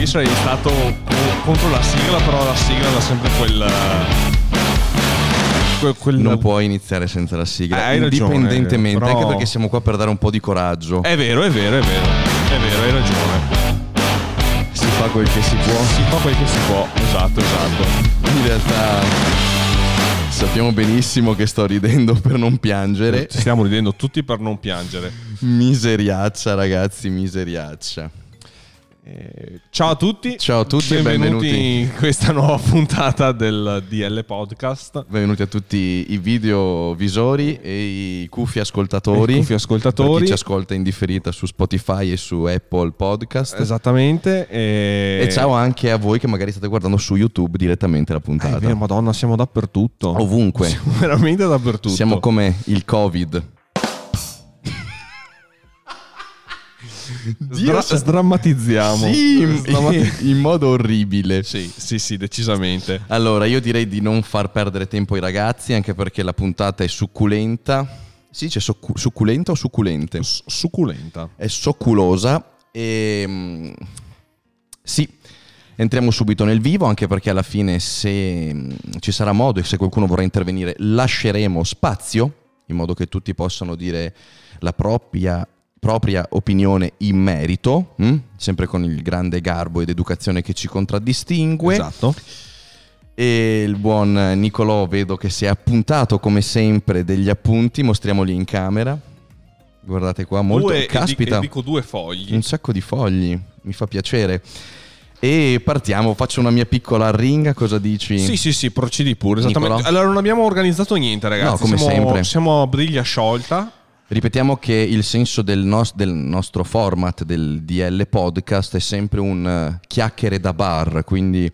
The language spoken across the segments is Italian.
io sarei stato co- contro la sigla, però la sigla era sempre quel. quel, quel- Non puoi iniziare senza la sigla, Eh, hai ragione, indipendentemente, però- anche perché siamo qua per dare un po' di coraggio. È vero, è vero, è vero. È vero, hai ragione. Si fa quel che si può. Si fa quel che si può. Esatto, esatto. In realtà sappiamo benissimo che sto ridendo per non piangere. Stiamo ridendo tutti per non piangere. Miseriaccia, ragazzi, miseriaccia. Eh, ciao a tutti. Ciao a tutti e benvenuti, benvenuti. in questa nuova puntata del DL Podcast. Benvenuti a tutti i videovisori e i cuffi ascoltatori. I cuffi ascoltatori. Ci ascolta in differita su Spotify e su Apple Podcast. Esattamente. E, E ciao anche a voi che magari state guardando su YouTube direttamente la Eh, puntata. è vero, Madonna, siamo dappertutto. Ovunque. Siamo veramente dappertutto. Siamo come il Covid. Sdra- sdrammatizziamo. Sì, in, in modo orribile. sì, sì, sì, decisamente. Allora, io direi di non far perdere tempo ai ragazzi, anche perché la puntata è succulenta. Si dice soccu- succulenta o succulente? S- succulenta. È socculosa e... mm, Sì, entriamo subito nel vivo, anche perché alla fine se mm, ci sarà modo e se qualcuno vorrà intervenire, lasceremo spazio, in modo che tutti possano dire la propria propria opinione in merito, mm? sempre con il grande garbo ed educazione che ci contraddistingue. Esatto. E il buon Nicolò vedo che si è appuntato come sempre degli appunti, mostriamoli in camera. Guardate qua, molto Due, caspita, dico due fogli. un sacco di fogli, mi fa piacere. E partiamo, faccio una mia piccola arringa, cosa dici? Sì, sì, sì, procedi pure. Esattamente. Nicolò? Allora, non abbiamo organizzato niente, ragazzi. No, come siamo, sempre. Siamo a briglia sciolta. Ripetiamo che il senso del, nos- del nostro format del DL podcast è sempre un eh, chiacchiere da bar, quindi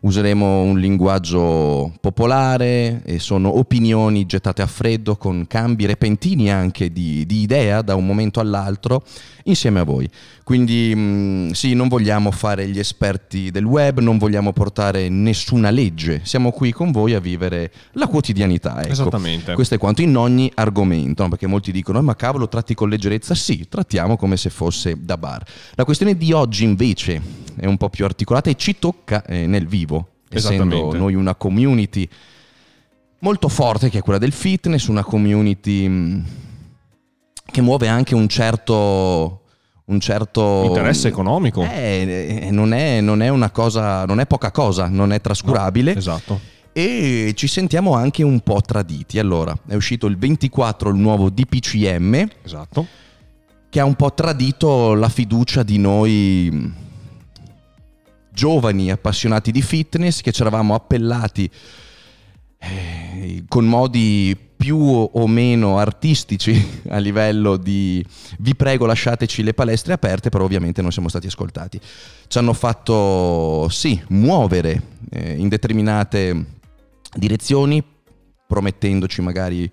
useremo un linguaggio popolare e sono opinioni gettate a freddo con cambi repentini anche di, di idea da un momento all'altro insieme a voi. Quindi mh, sì, non vogliamo fare gli esperti del web, non vogliamo portare nessuna legge, siamo qui con voi a vivere la quotidianità. Ecco. Esattamente. Questo è quanto in ogni argomento, no? perché molti dicono, "Eh, ma cavolo, tratti con leggerezza? Sì, trattiamo come se fosse da bar. La questione di oggi invece è un po' più articolata e ci tocca eh, nel vivo, essendo noi una community molto forte che è quella del fitness, una community mh, che muove anche un certo... Un certo Interesse economico. Eh, eh, non, è, non è una cosa, non è poca cosa, non è trascurabile Esatto. e ci sentiamo anche un po' traditi. Allora, è uscito il 24 il nuovo DPCM Esatto. che ha un po' tradito la fiducia di noi mh, giovani appassionati di fitness che ci eravamo appellati eh, con modi più o meno artistici a livello di vi prego lasciateci le palestre aperte, però ovviamente non siamo stati ascoltati. Ci hanno fatto sì, muovere eh, in determinate direzioni, promettendoci magari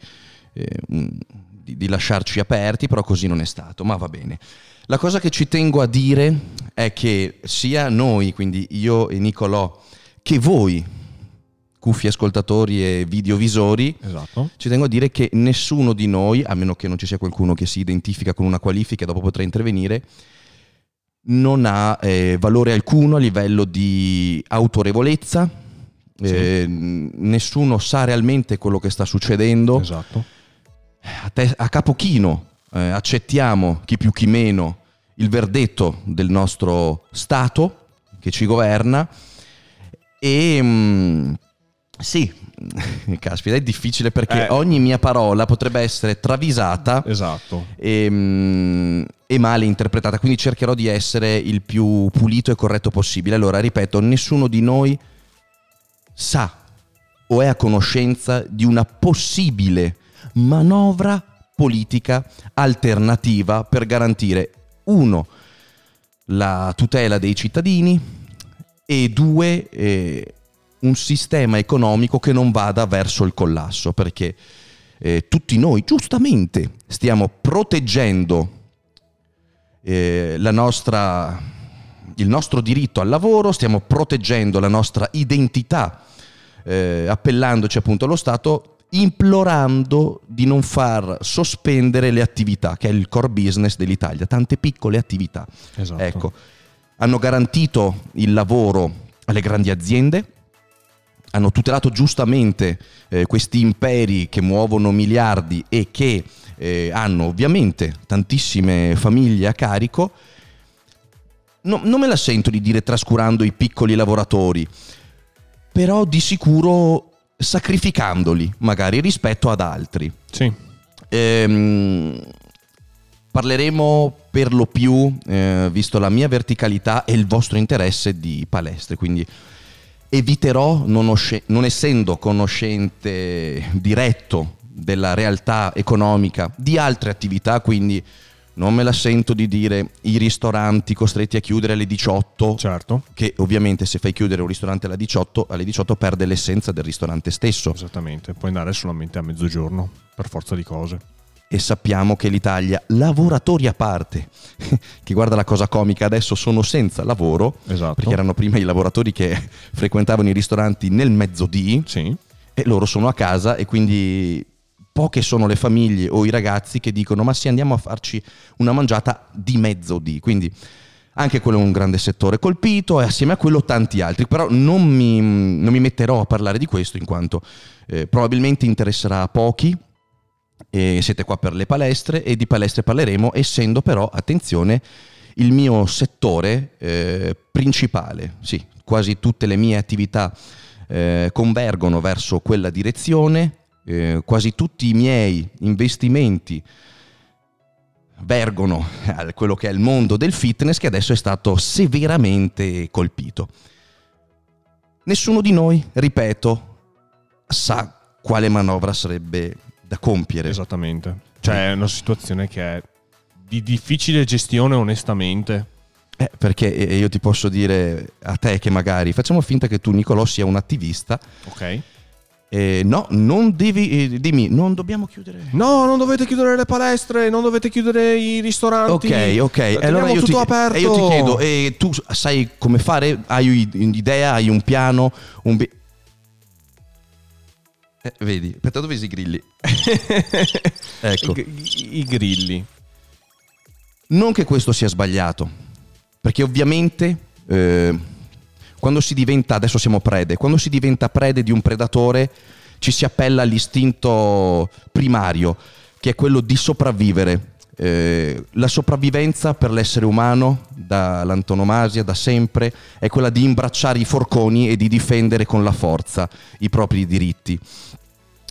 eh, di, di lasciarci aperti, però così non è stato, ma va bene. La cosa che ci tengo a dire è che sia noi, quindi io e Nicolò, che voi, cuffi ascoltatori e videovisori, Esatto. ci tengo a dire che nessuno di noi, a meno che non ci sia qualcuno che si identifica con una qualifica e dopo potrà intervenire, non ha eh, valore alcuno a livello di autorevolezza. eh, n- nessuno sa realmente quello che sta succedendo. Esatto. A, te- a capo chino eh, accettiamo chi più chi meno il verdetto del nostro Stato che ci governa e mm, sì, caspita, è difficile perché Eh. ogni mia parola potrebbe essere travisata Esatto. e, mm, e male interpretata, quindi cercherò di essere il più pulito e corretto possibile. Allora, ripeto, nessuno di noi sa o è a conoscenza di una possibile manovra politica alternativa per garantire, uno, la tutela dei cittadini e due, eh, un sistema economico che non vada verso il collasso, perché eh, tutti noi giustamente stiamo proteggendo eh, nostra, il nostro diritto al lavoro, stiamo proteggendo la nostra identità, eh, appellandoci appunto allo Stato, implorando di non far sospendere le attività, che è il core business dell'Italia, tante piccole attività. Esatto. Ecco, hanno garantito il lavoro alle grandi aziende, hanno tutelato giustamente eh, questi imperi che muovono miliardi e che eh, hanno ovviamente tantissime famiglie a carico, no, non me la sento di dire trascurando i piccoli lavoratori, però di sicuro sacrificandoli magari rispetto ad altri. Sì. Ehm, parleremo per lo più, eh, visto la mia verticalità e il vostro interesse di palestre, quindi eviterò, non, osce- non essendo conoscente diretto della realtà economica di altre attività, quindi non me la sento di dire i ristoranti costretti a chiudere alle 18, Certo. che ovviamente se fai chiudere un ristorante alle 18, alle 18 perde l'essenza del ristorante stesso. Esattamente. Puoi andare solamente a mezzogiorno, per forza di cose. E sappiamo che l'Italia, lavoratori a parte, chi guarda la cosa comica adesso sono senza lavoro, Esatto. perché erano prima i lavoratori che frequentavano i ristoranti nel mezzodì Sì. e loro sono a casa e quindi poche sono le famiglie o i ragazzi che dicono ma sì andiamo a farci una mangiata di mezzodì, quindi anche quello è un grande settore colpito e assieme a quello tanti altri, però non mi, non mi metterò a parlare di questo in quanto eh, probabilmente interesserà a pochi e siete qua per le palestre e di palestre parleremo essendo però, attenzione, il mio settore eh, principale, sì, quasi tutte le mie attività eh, convergono verso quella direzione, eh, quasi tutti i miei investimenti vergono a quello che è il mondo del fitness che adesso è stato severamente colpito. Nessuno di noi, ripeto, sa quale manovra sarebbe da compiere. Esattamente. Cioè è una situazione che è di difficile gestione onestamente. Eh, perché io ti posso dire a te che magari facciamo finta che tu Nicolò sia un attivista. Ok. Eh, no, non devi, eh, dimmi, non dobbiamo chiudere. No, non dovete chiudere le palestre, non dovete chiudere i ristoranti. Ok, ok. Teniamo Allora io ti, tutto aperto. e io ti chiedo, eh, tu sai come fare? Hai un'idea? Hai un piano? Un bi- Eh, vedi, aspetta, dove si grilli? ecco. I, i- i grilli. Non che questo sia sbagliato, perché ovviamente eh, quando si diventa, adesso siamo prede, quando si diventa prede di un predatore ci si appella all'istinto primario, che è quello di sopravvivere. Eh, la sopravvivenza per l'essere umano, dall'antonomasia, da sempre, è quella di imbracciare i forconi e di difendere con la forza i propri diritti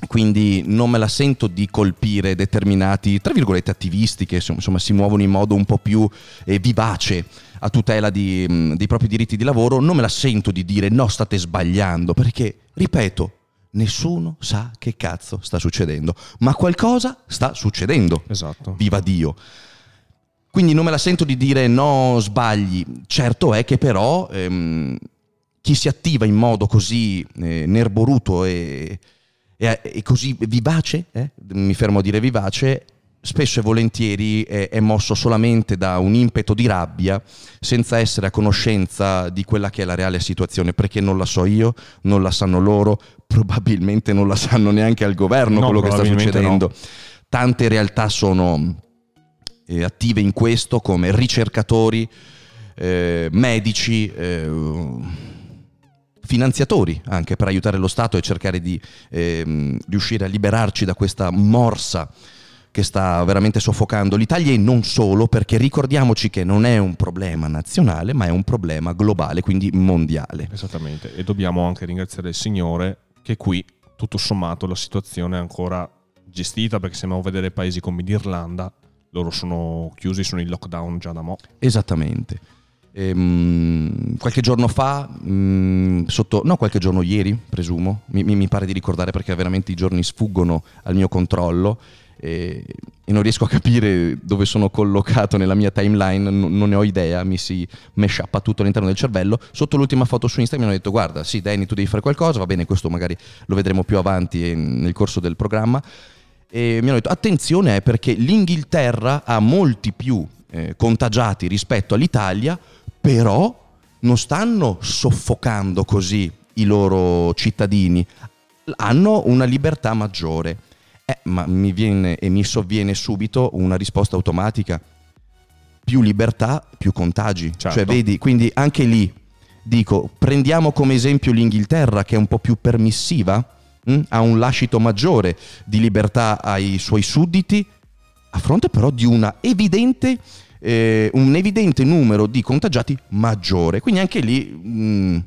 quindi non me la sento di colpire determinati, tra virgolette, attivisti che insomma si muovono in modo un po' più eh, vivace a tutela di, mh, dei propri diritti di lavoro, non me la sento di dire no, state sbagliando, perché, ripeto, nessuno sa che cazzo sta succedendo, ma qualcosa sta succedendo, Esatto. viva Dio. Quindi non me la sento di dire no, sbagli. Certo è che però ehm, chi si attiva in modo così eh, nerboruto e, e, e così vivace, eh, mi fermo a dire vivace, spesso e volentieri è, è mosso solamente da un impeto di rabbia senza essere a conoscenza di quella che è la reale situazione, perché non la so io, non la sanno loro, probabilmente non la sanno neanche al governo No, quello che sta succedendo. Tante realtà sono eh, attive in questo come ricercatori, eh, medici, eh, finanziatori anche per aiutare lo Stato e cercare di ehm, riuscire a liberarci da questa morsa che sta veramente soffocando l'Italia e non solo, perché ricordiamoci che non è un problema nazionale, ma è un problema globale, quindi mondiale. Esattamente. E dobbiamo anche ringraziare il Signore che qui, tutto sommato, la situazione è ancora gestita perché se andiamo a vedere paesi come l'Irlanda, loro sono chiusi, sono in lockdown già da mo'. Esattamente. Ehm, qualche giorno fa, mm, sotto, no, qualche giorno ieri, presumo, mi, mi- pare di ricordare perché veramente i giorni sfuggono al mio controllo e, e non riesco a capire dove sono collocato nella mia timeline, n- non ne ho idea, mi si me sciappa tutto all'interno del cervello. Sotto l'ultima foto su Instagram mi hanno detto guarda, sì Danny tu devi fare qualcosa, va bene, questo magari lo vedremo più avanti nel corso del programma. E mi hanno detto attenzione eh, perché l'Inghilterra ha molti più eh, contagiati rispetto all'Italia, però non stanno soffocando così i loro cittadini, hanno una libertà maggiore. Eh, ma mi viene e mi sovviene subito una risposta automatica. più libertà, più contagi. Certo. Cioè, vedi, quindi anche lì dico, prendiamo come esempio l'Inghilterra che è un po' più permissiva, mh? ha un lascito maggiore di libertà ai suoi sudditi, a fronte però di una evidente, eh, un evidente numero di contagiati maggiore. Quindi anche lì, mh,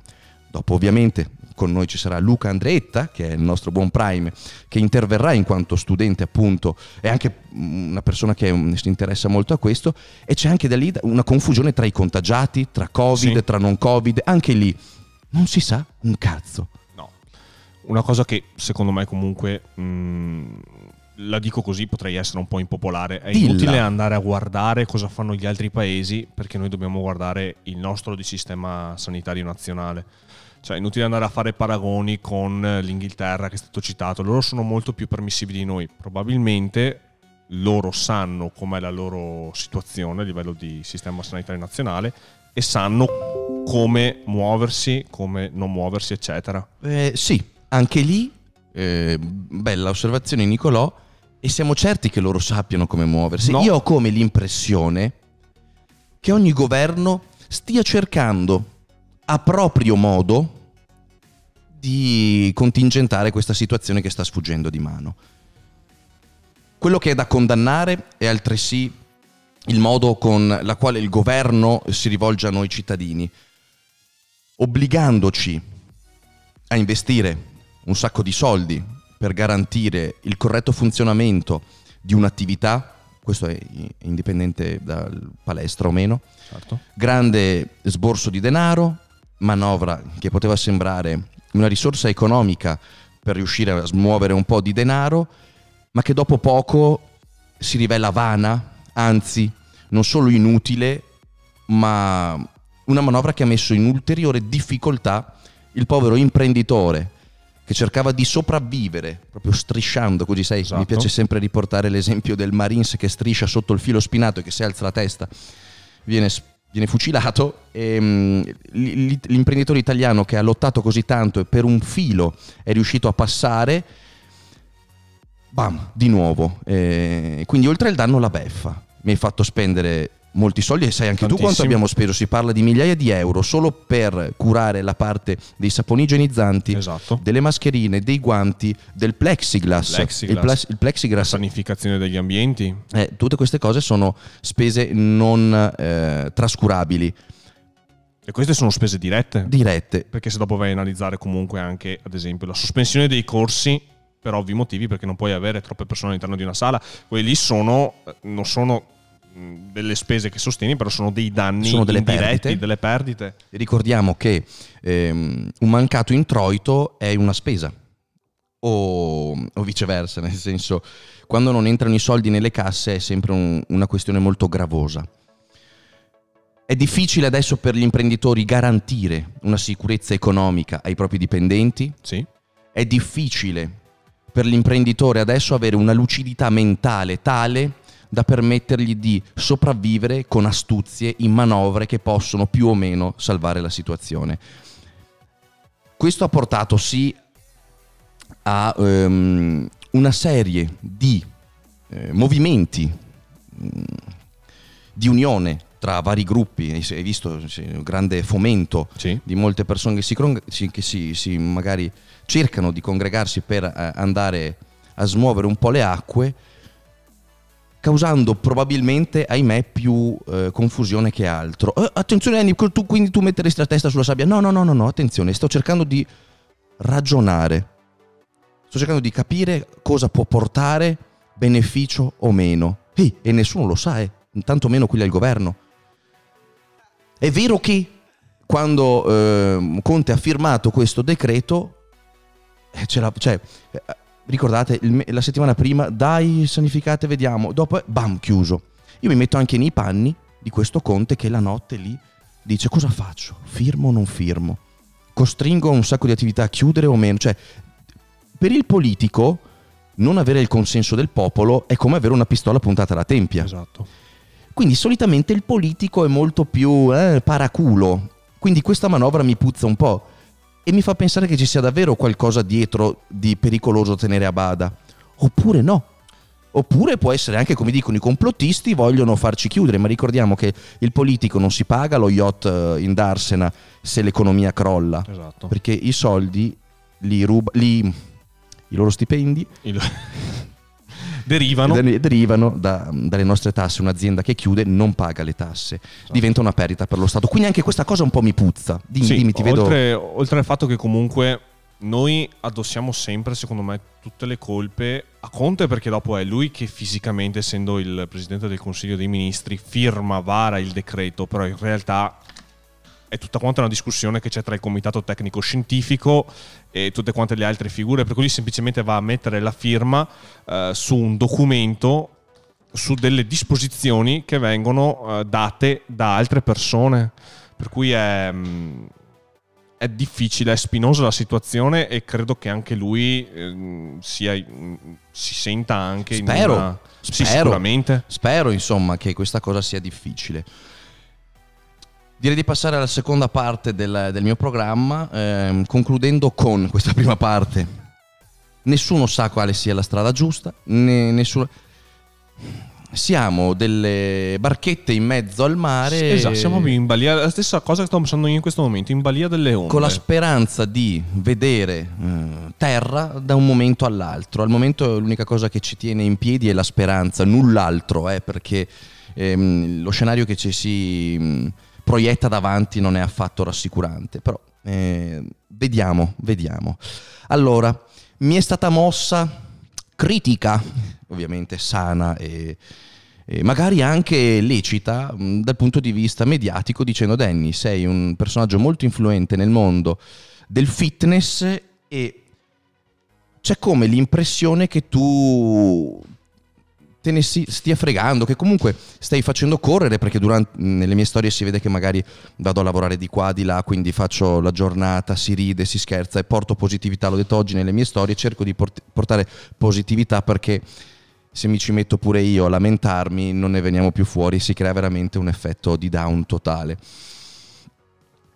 dopo ovviamente con noi ci sarà Luca Andreetta, che è il nostro buon Prime, che interverrà in quanto studente appunto, è anche una persona che mm, si interessa molto a questo, e c'è anche da lì una confusione tra i contagiati, tra Covid, Sì. tra non Covid, anche lì non si sa un cazzo. No. Una cosa che secondo me comunque, mh, la dico così, potrei essere un po' impopolare, è Dilla. inutile andare a guardare cosa fanno gli altri paesi perché noi dobbiamo guardare il nostro di sistema sanitario nazionale. Cioè è inutile andare a fare paragoni con l'Inghilterra che è stato citato, loro sono molto più permissivi di noi, probabilmente loro sanno com'è la loro situazione a livello di sistema sanitario nazionale e sanno come muoversi, come non muoversi, eccetera. Eh, sì, anche lì, eh, bella osservazione Nicolò, e siamo certi che loro sappiano come muoversi. No. Io ho come l'impressione che ogni governo stia cercando a proprio modo di contingentare questa situazione che sta sfuggendo di mano. Quello che è da condannare è altresì il modo con la quale il governo si rivolge a noi cittadini, obbligandoci a investire un sacco di soldi per garantire il corretto funzionamento di un'attività, questo è indipendente dal palestra o meno, Certo. grande sborso di denaro, manovra che poteva sembrare una risorsa economica per riuscire a smuovere un po' di denaro, ma che dopo poco si rivela vana, anzi non solo inutile, ma una manovra che ha messo in ulteriore difficoltà il povero imprenditore che cercava di sopravvivere, proprio strisciando, così sai, Esatto. mi piace sempre riportare l'esempio del Marines che striscia sotto il filo spinato e che se alza la testa viene, viene fucilato. E, l- l'imprenditore italiano che ha lottato così tanto e per un filo è riuscito a passare, bam, di nuovo. Eh, quindi oltre al danno la beffa. Mi hai fatto spendere molti soldi e sai anche tu quanto abbiamo speso, si parla di migliaia di euro solo per curare la parte dei saponi igienizzanti, Esatto. delle mascherine, dei guanti, del plexiglass. Plexiglass. Il, plas- il plexiglass Sanificazione degli ambienti. eh, tutte queste cose sono spese non eh, trascurabili, E queste sono spese dirette. dirette. Perché se dopo vai a analizzare comunque anche, ad esempio, la sospensione dei corsi per ovvi motivi, perché non puoi avere troppe persone all'interno di una sala, quelli lì sono, eh, non sono delle spese che sostieni, però sono dei danni Sono delle perdite. delle perdite. Ricordiamo che ehm, un mancato introito è una spesa. O, o viceversa, nel senso, quando non entrano i soldi nelle casse è sempre un- una questione molto gravosa. È difficile adesso per gli imprenditori garantire una sicurezza economica ai propri dipendenti, Sì, è difficile per l'imprenditore adesso avere una lucidità mentale tale da permettergli di sopravvivere con astuzie in manovre che possono più o meno salvare la situazione. Questo ha portato sì a ehm, una serie di eh, movimenti mh, di unione tra vari gruppi, hai visto un grande fomento sì. di molte persone che, si- che si, si magari cercano di congregarsi per eh, andare a smuovere un po' le acque, causando probabilmente, ahimè, più eh, confusione che altro. Eh, attenzione Annie, tu- quindi tu metteresti la testa sulla sabbia? No, no, no, no, no, attenzione, sto cercando di ragionare, sto cercando di capire cosa può portare beneficio o meno. Ehi, e nessuno lo sa, eh, tanto meno quelli al governo. È vero che quando eh, Conte ha firmato questo decreto, eh, cioè, ricordate, la settimana prima, dai, sanificate, vediamo, dopo, bam, chiuso. Io mi metto anche nei panni di questo Conte che la notte lì dice cosa faccio? Firmo o non firmo? Costringo un sacco di attività a chiudere o meno? Cioè, per il politico non avere il consenso del popolo è come avere una pistola puntata alla tempia. Esatto. Quindi solitamente il politico è molto più eh, paraculo. Quindi questa manovra mi puzza un po' e mi fa pensare che ci sia davvero qualcosa dietro di pericoloso tenere a bada. Oppure no. Oppure può essere anche come dicono i complottisti, vogliono farci chiudere, ma ricordiamo che il politico non si paga lo yacht eh, in Darsena se l'economia crolla, Esatto. perché i soldi li ruba, li, i loro stipendi Il- Derivano. der- derivano da- dalle nostre tasse. Un'azienda che chiude non paga le tasse, diventa una perdita per lo Stato. Quindi anche questa cosa un po' mi puzza. Dimmi, Sì, dimmi ti vedo... oltre, oltre al fatto che comunque noi addossiamo sempre, secondo me, tutte le colpe a Conte perché dopo è lui che fisicamente, essendo il Presidente del Consiglio dei Ministri, firma, vara il decreto, però in realtà è tutta quanta una discussione che c'è tra il Comitato Tecnico Scientifico e tutte quante le altre figure, per cui lui semplicemente va a mettere la firma eh, su un documento su delle disposizioni che vengono eh, date da altre persone. Per cui è, mm, è difficile, è spinosa la situazione e credo che anche lui ehm, sia, mm, si senta anche Spero, in una... Sì, spero. sicuramente. Spero insomma che questa cosa sia difficile. Direi di passare alla seconda parte del, del mio programma, ehm, concludendo con questa prima parte. Nessuno sa quale sia la strada giusta, né- nessuno... Siamo delle barchette in mezzo al mare. Esatto, siamo in balia, la stessa cosa che sto pensando io in questo momento, in balia delle onde. con la speranza di vedere eh, terra da un momento all'altro. Al momento l'unica cosa che ci tiene in piedi è la speranza, null'altro, eh, perché ehm, lo scenario che ci si proietta davanti non è affatto rassicurante. Però eh, vediamo, vediamo. Allora, mi è stata mossa critica, ovviamente sana e, e magari anche lecita mh, dal punto di vista mediatico, dicendo Danny, sei un personaggio molto influente nel mondo del fitness e c'è come l'impressione che tu te ne si- stia fregando, che comunque stai facendo correre, perché durante, nelle mie storie si vede che magari vado a lavorare di qua, di là, quindi faccio la giornata, si ride, si scherza e porto positività, l'ho detto oggi nelle mie storie, cerco di port- portare positività perché se mi ci metto pure io a lamentarmi non ne veniamo più fuori, si crea veramente un effetto di down totale.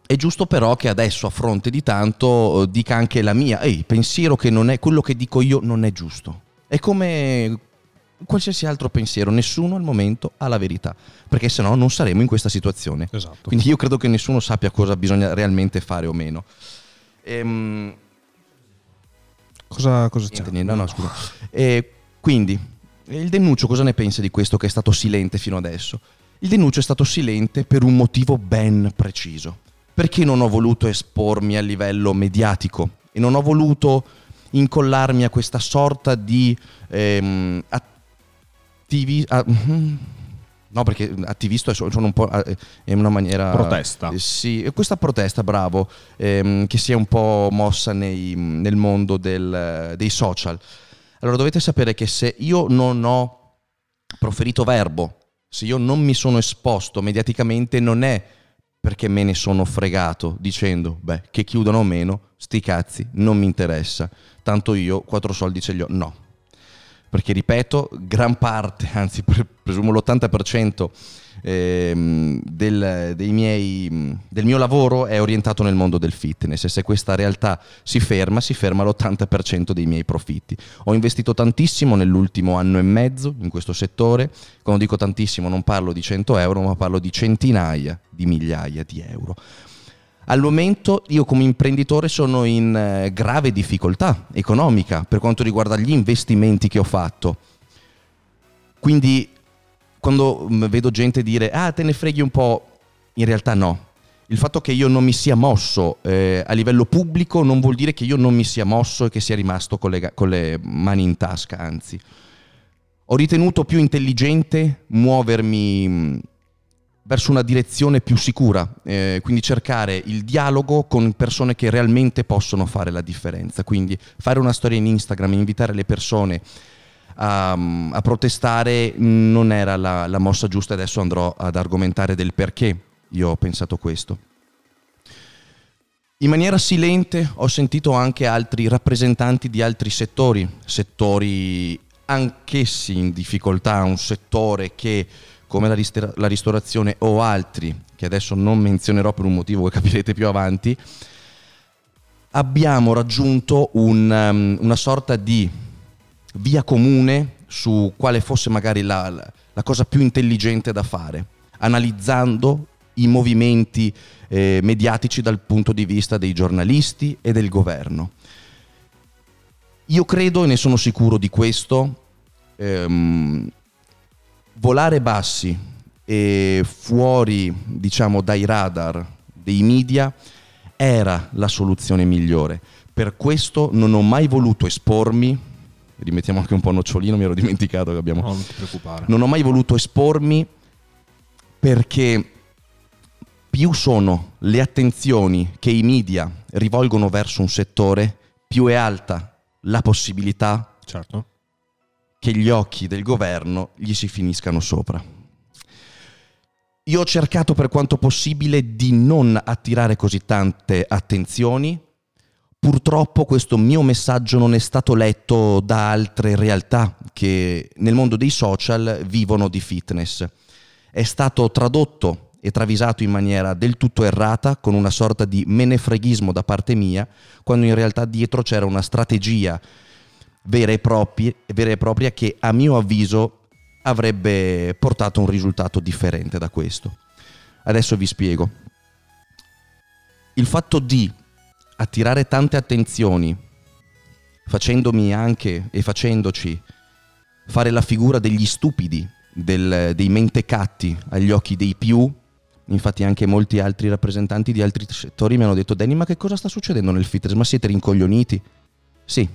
È giusto però che adesso a fronte di tanto dica anche la mia, ehi, pensiero che non è quello che dico io non è giusto. È come qualsiasi altro pensiero, nessuno al momento ha la verità, perché sennò non saremo in questa situazione. Esatto. Quindi io credo che nessuno sappia cosa bisogna realmente fare o meno. Ehm, Cosa, cosa c'è? Niente, niente, no, no, scusa. E quindi, il Dennuccio cosa ne pensa di questo che è stato silente fino adesso? Il Dennuccio è stato silente per un motivo ben preciso. Perché non ho voluto espormi a livello mediatico e non ho voluto incollarmi a questa sorta di ehm, attivi... ah, no, perché attivista sono un po' eh, è una maniera... Protesta. Eh, Sì, questa protesta, bravo, ehm, che si è un po' mossa nei- nel mondo del- dei social. Allora dovete sapere che se io non ho proferito verbo, se io non mi sono esposto mediaticamente, non è perché me ne sono fregato dicendo, beh, che chiudono o meno, sti cazzi, non mi interessa, tanto io quattro soldi ce li ho. No, perché ripeto, gran parte, anzi pre- presumo l'80% ehm, del, miei- del mio lavoro è orientato nel mondo del fitness e se questa realtà si ferma, si ferma l'80% dei miei profitti. Ho investito tantissimo nell'ultimo anno e mezzo in questo settore, quando dico tantissimo non parlo di 100 euro, ma parlo di centinaia di migliaia di euro. Al momento io come imprenditore sono in eh, grave difficoltà economica per quanto riguarda gli investimenti che ho fatto. Quindi quando mm, vedo gente dire ah te ne freghi un po', in realtà no. Il fatto che io non mi sia mosso eh, a livello pubblico non vuol dire che io non mi sia mosso e che sia rimasto con le, con le mani in tasca, anzi. Ho ritenuto più intelligente muovermi mh, verso una direzione più sicura, eh, quindi cercare il dialogo con persone che realmente possono fare la differenza. Quindi fare una storia in Instagram, invitare le persone a, a protestare non era la, la mossa giusta, adesso andrò ad argomentare del perché io ho pensato questo. In maniera silente ho sentito anche altri rappresentanti di altri settori, settori anch'essi in difficoltà, un settore che come la, ristora- la ristorazione o altri, che adesso non menzionerò per un motivo che capirete più avanti, abbiamo raggiunto un, um, una sorta di via comune su quale fosse magari la, la, cosa più intelligente da fare, analizzando i movimenti eh, mediatici dal punto di vista dei giornalisti e del governo. Io credo e ne sono sicuro di questo, ehm, volare bassi e fuori, diciamo, dai radar dei media era la soluzione migliore. Per questo non ho mai voluto espormi, rimettiamo anche un po' nocciolino, mi ero dimenticato che abbiamo... No, non ti preoccupare. Non ho mai voluto espormi perché più sono le attenzioni che i media rivolgono verso un settore, più è alta la possibilità Certo. Che gli occhi del governo gli si finiscano sopra. Io ho cercato per quanto possibile di non attirare così tante attenzioni. Purtroppo questo mio messaggio non è stato letto da altre realtà che nel mondo dei social vivono di fitness. È stato tradotto e travisato in maniera del tutto errata, con una sorta di menefreghismo da parte mia, quando in realtà dietro c'era una strategia vera e, propria, vera e propria che a mio avviso avrebbe portato un risultato differente da questo. Adesso vi spiego. Il fatto di attirare tante attenzioni, facendomi anche e facendoci fare la figura degli stupidi, del- dei mentecatti agli occhi dei più, infatti anche molti altri rappresentanti di altri settori mi hanno detto Danny ma che cosa sta succedendo nel fitness? Ma siete rincoglioniti? Sì,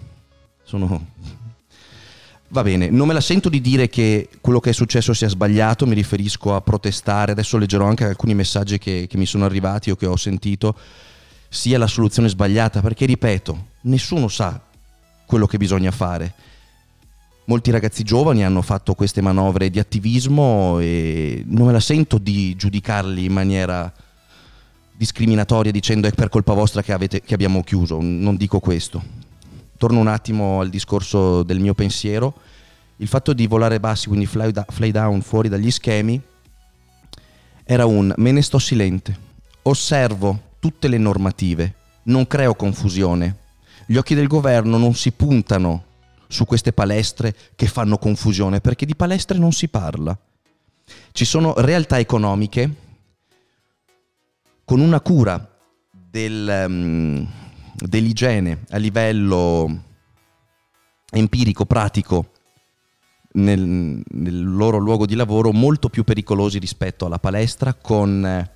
sono Va bene, non me la sento di dire che quello che è successo sia sbagliato, mi riferisco a protestare, adesso leggerò anche alcuni messaggi che, che mi sono arrivati o che ho sentito, sia la soluzione sbagliata, perché ripeto, nessuno sa quello che bisogna fare. Molti ragazzi giovani hanno fatto queste manovre di attivismo e non me la sento di giudicarli in maniera discriminatoria dicendo è per colpa vostra che, avete- che abbiamo chiuso, non dico questo torno un attimo al discorso del mio pensiero, il fatto di volare bassi, quindi fly, da- fly down fuori dagli schemi, era un me ne sto silente, osservo tutte le normative, non creo confusione. Gli occhi del governo non si puntano su queste palestre che fanno confusione, perché di palestre non si parla. Ci sono realtà economiche con una cura del, mm, dell'igiene a livello empirico, pratico, nel, nel loro luogo di lavoro molto più pericolosi rispetto alla palestra, con eh,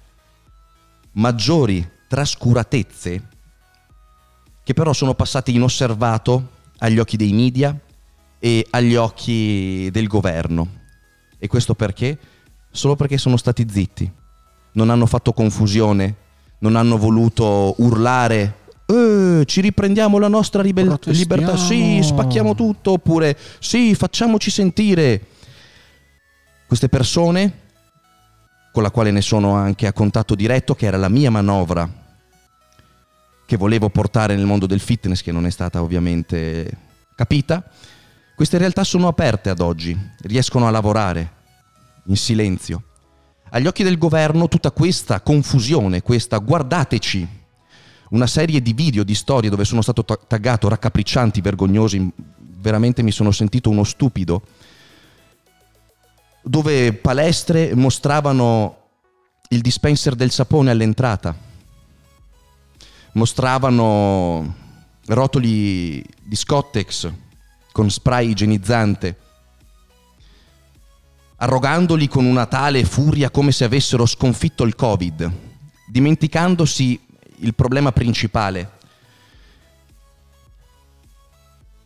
maggiori trascuratezze che però sono passate inosservato agli occhi dei media e agli occhi del governo. E questo perché? Solo perché sono stati zitti, non hanno fatto confusione, non hanno voluto urlare "Eh, ci riprendiamo la nostra ribe- Protestiamo." libertà, sì, spacchiamo tutto, oppure sì, facciamoci sentire. Queste persone, con la quale ne sono anche a contatto diretto, che era la mia manovra che volevo portare nel mondo del fitness, che non è stata ovviamente capita, queste realtà sono aperte ad oggi, riescono a lavorare in silenzio. Agli occhi del governo tutta questa confusione, questa guardateci, una serie di video, di storie dove sono stato ta- taggato raccapriccianti, vergognosi, veramente mi sono sentito uno stupido, dove palestre mostravano il dispenser del sapone all'entrata, mostravano rotoli di Scottex con spray igienizzante, arrogandoli con una tale furia come se avessero sconfitto il Covid, dimenticandosi il problema principale.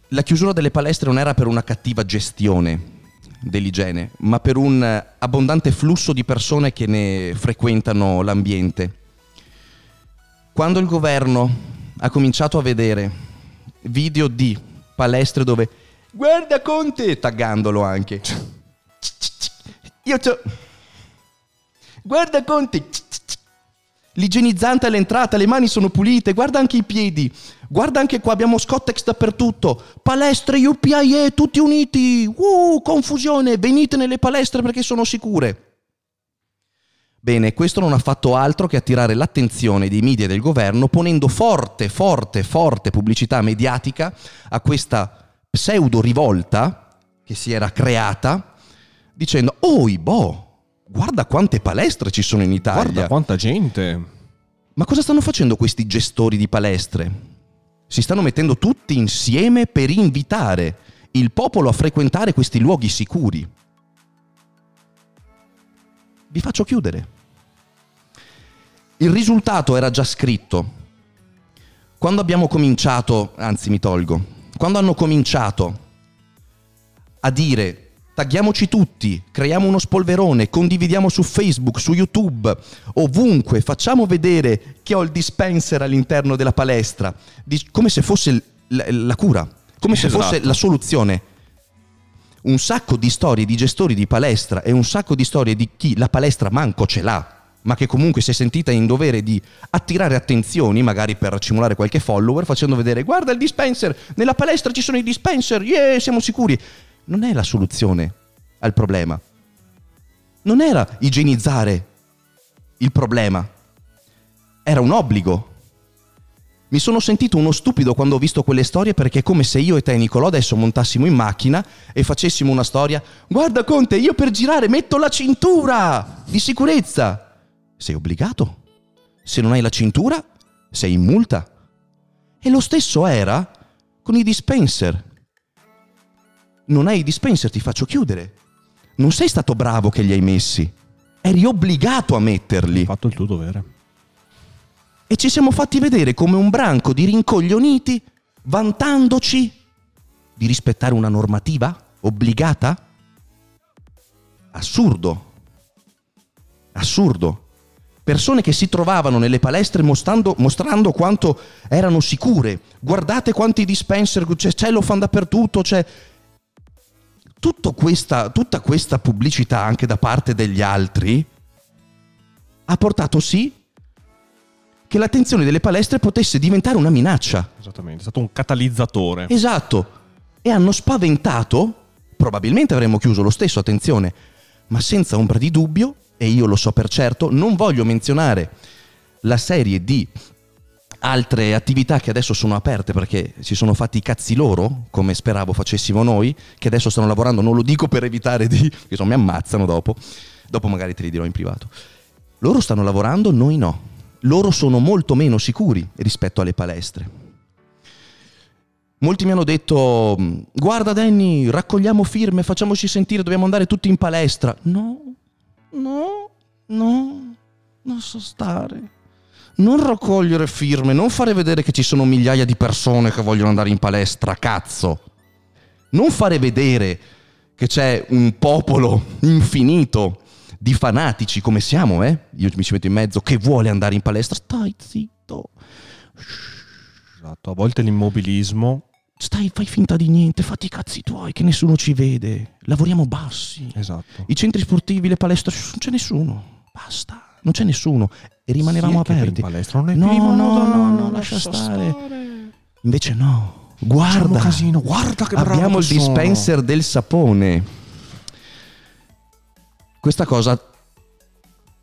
La chiusura delle palestre non era per una cattiva gestione dell'igiene, ma per un abbondante flusso di persone che ne frequentano l'ambiente. Quando il governo ha cominciato a vedere video di palestre dove guarda Conte, taggandolo anche. Io c'ho... Guarda Conte. L'igienizzante all'entrata, le mani sono pulite, guarda anche i piedi. Guarda anche qua, abbiamo Scottex dappertutto. Palestre UPIE, tutti uniti. Uh, confusione, venite nelle palestre perché sono sicure. Bene, questo non ha fatto altro che attirare l'attenzione dei media e del governo ponendo forte, forte, forte pubblicità mediatica a questa pseudo rivolta che si era creata dicendo, oh, boh, guarda quante palestre ci sono in Italia. Guarda quanta gente. Ma cosa stanno facendo questi gestori di palestre? Si stanno mettendo tutti insieme per invitare il popolo a frequentare questi luoghi sicuri. Vi faccio chiudere. Il risultato era già scritto. Quando abbiamo cominciato, anzi mi tolgo, quando hanno cominciato a dire tagghiamoci tutti, creiamo uno spolverone, condividiamo su Facebook, su YouTube, ovunque, facciamo vedere che ho il dispenser all'interno della palestra, come se fosse la, cura, come se fosse Esatto. la soluzione. Un sacco di storie di gestori di palestra e un sacco di storie di chi la palestra manco ce l'ha, ma che comunque si è sentita in dovere di attirare attenzioni, magari per simulare qualche follower, facendo vedere guarda il dispenser, nella palestra ci sono i dispenser, yeah, siamo sicuri. Non è la soluzione al problema. Non era igienizzare il problema. Era un obbligo. Mi sono sentito uno stupido quando ho visto quelle storie perché è come se io e te, Nicolò, adesso montassimo in macchina e facessimo una storia. Guarda Conte, io per girare metto la cintura di sicurezza. Sei obbligato. Se non hai la cintura, sei in multa. E lo stesso era con i dispenser. Non hai i dispenser, ti faccio chiudere. Non sei stato bravo che li hai messi. Eri obbligato a metterli. Hai fatto il tuo dovere. E ci siamo fatti vedere come un branco di rincoglioniti vantandoci di rispettare una normativa obbligata? Assurdo. Assurdo. Persone che si trovavano nelle palestre mostrando, mostrando quanto erano sicure. Guardate quanti dispenser, c'è cellophane dappertutto, c'è... Tutto questa, tutta questa pubblicità anche da parte degli altri ha portato sì che l'attenzione delle palestre potesse diventare una minaccia. Esattamente, è stato un catalizzatore. Esatto. E hanno spaventato, probabilmente avremmo chiuso lo stesso, attenzione, ma senza ombra di dubbio, e io lo so per certo, non voglio menzionare la serie di altre attività che adesso sono aperte perché si sono fatti i cazzi loro, come speravo facessimo noi, che adesso stanno lavorando, non lo dico per evitare di... che mi ammazzano dopo, dopo magari te li dirò in privato. Loro stanno lavorando, noi no. Loro sono molto meno sicuri rispetto alle palestre. Molti mi hanno detto, guarda Danny, raccogliamo firme, facciamoci sentire, dobbiamo andare tutti in palestra. No, no, no, non so stare. Non raccogliere firme, non fare vedere che ci sono migliaia di persone che vogliono andare in palestra, cazzo. Non fare vedere che c'è un popolo infinito di fanatici come siamo, eh? Io mi ci metto in mezzo, che vuole andare in palestra. Stai zitto. Esatto, a volte l'immobilismo. Stai, fai finta di niente, fatti i cazzi tuoi, che nessuno ci vede. Lavoriamo bassi. Esatto. I centri sportivi, le palestre, non c'è nessuno. Basta, non c'è nessuno. E rimanevamo Sì, aperti. Palestra No, no, moda, no, no, lascia stare. Invece no. Guarda, casino, guarda che bravo abbiamo il sono. dispenser del sapone. Questa cosa,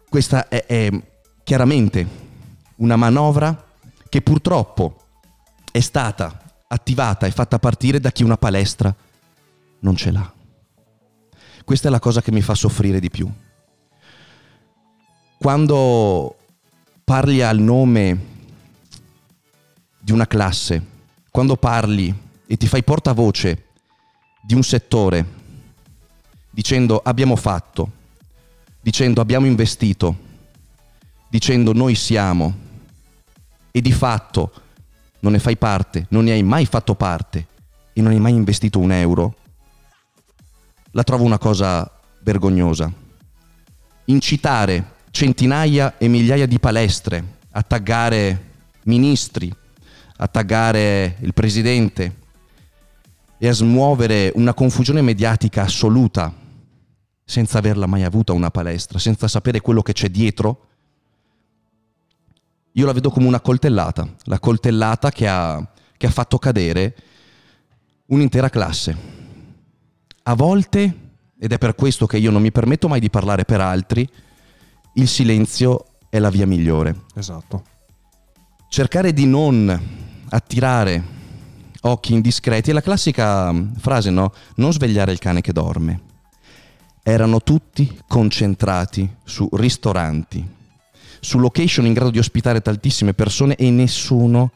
questa è, è chiaramente una manovra che purtroppo è stata attivata e fatta partire da chi una palestra non ce l'ha. Questa è la cosa che mi fa soffrire di più. Quando parli al nome di una classe, quando parli e ti fai portavoce di un settore dicendo abbiamo fatto, dicendo abbiamo investito, dicendo noi siamo e di fatto non ne fai parte, non ne hai mai fatto parte e non hai mai investito un euro, la trovo una cosa vergognosa. Incitare centinaia e migliaia di palestre a taggare ministri, a taggare il presidente e a smuovere una confusione mediatica assoluta senza averla mai avuta una palestra, senza sapere quello che c'è dietro, io la vedo come una coltellata, la coltellata che ha, che ha fatto cadere un'intera classe. A volte, ed è per questo che io non mi permetto mai di parlare per altri, il silenzio è la via migliore Esatto. cercare di non attirare occhi indiscreti. È la classica mm, frase, no? Non svegliare il cane che dorme. Erano tutti concentrati su ristoranti, su location in grado di ospitare tantissime persone e nessuno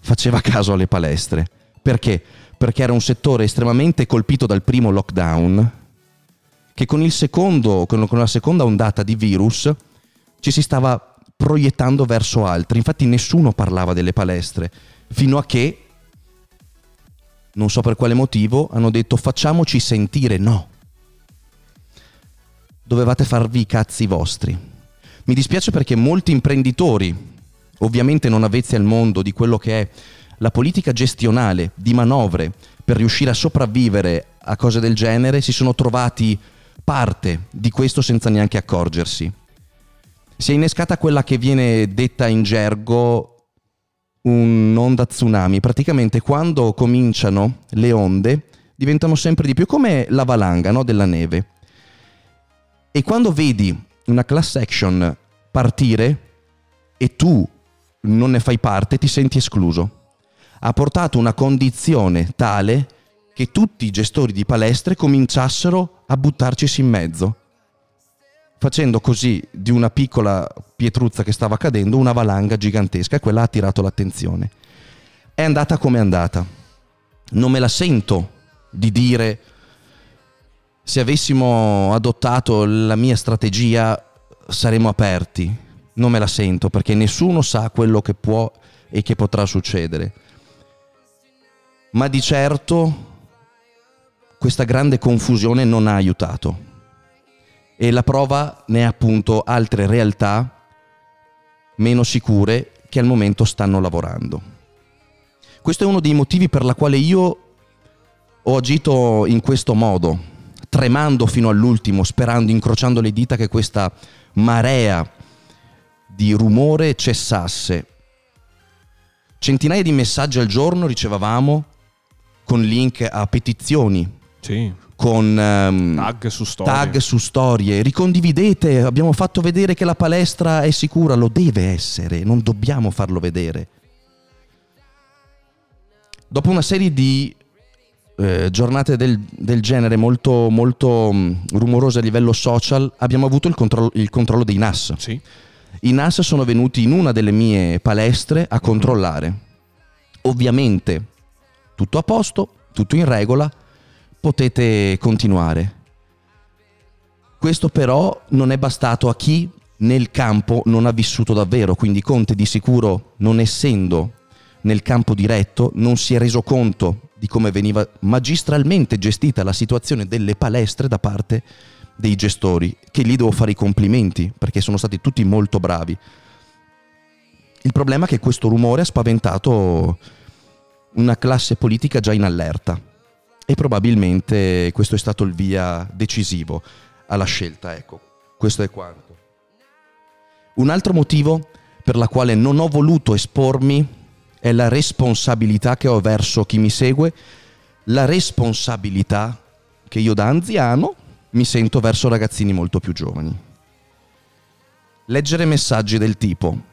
faceva caso alle palestre. Perché? Perché era un settore estremamente colpito dal primo lockdown, che con, secondo, con la seconda ondata di virus ci si stava proiettando verso altri. Infatti nessuno parlava delle palestre, fino a che, non so per quale motivo, hanno detto facciamoci sentire. No. Dovevate farvi i cazzi vostri. Mi dispiace perché molti imprenditori, ovviamente non avvezzi al mondo di quello che è la politica gestionale di manovre per riuscire a sopravvivere a cose del genere, si sono trovati parte di questo senza neanche accorgersi. Si è innescata quella che viene detta in gergo un'onda tsunami. Praticamente quando cominciano le onde diventano sempre di più come la valanga no? della neve. E quando vedi una class action partire e tu non ne fai parte, ti senti escluso. Ha portato una condizione tale che tutti i gestori di palestre cominciassero a buttarcisi in mezzo, facendo così di una piccola pietruzza che stava cadendo una valanga gigantesca e quella ha attirato l'attenzione. È andata come è andata. Non me la sento di dire se avessimo adottato la mia strategia saremo aperti. Non me la sento perché nessuno sa quello che può e che potrà succedere. Ma di certo questa grande confusione non ha aiutato. E la prova ne è appunto altre realtà meno sicure che al momento stanno lavorando. Questo è uno dei motivi per la quale io ho agito in questo modo, tremando fino all'ultimo, sperando, incrociando le dita che questa marea di rumore cessasse. Centinaia di messaggi al giorno ricevavamo con link a petizioni, sì. con um, tag, su storie. tag su storie. Ricondividete, abbiamo fatto vedere che la palestra è sicura, lo deve essere, non dobbiamo farlo vedere. Dopo una serie di eh, giornate del, del, genere molto, molto um, rumorose a livello social, abbiamo avuto il controllo, il controllo dei NAS. Sì. I NAS sono venuti in una delle mie palestre a controllare. Ovviamente tutto a posto, tutto in regola, potete continuare. Questo però non è bastato a chi nel campo non ha vissuto davvero, quindi Conte di sicuro non essendo nel campo diretto non si è reso conto di come veniva magistralmente gestita la situazione delle palestre da parte dei gestori, che lì devo fare i complimenti perché sono stati tutti molto bravi. Il problema è che questo rumore ha spaventato una classe politica già in allerta e probabilmente questo è stato il via decisivo alla scelta. Ecco, questo è quanto. Un altro motivo per la quale non ho voluto espormi è la responsabilità che ho verso chi mi segue, la responsabilità che io da anziano mi sento verso ragazzini molto più giovani. Leggere messaggi del tipo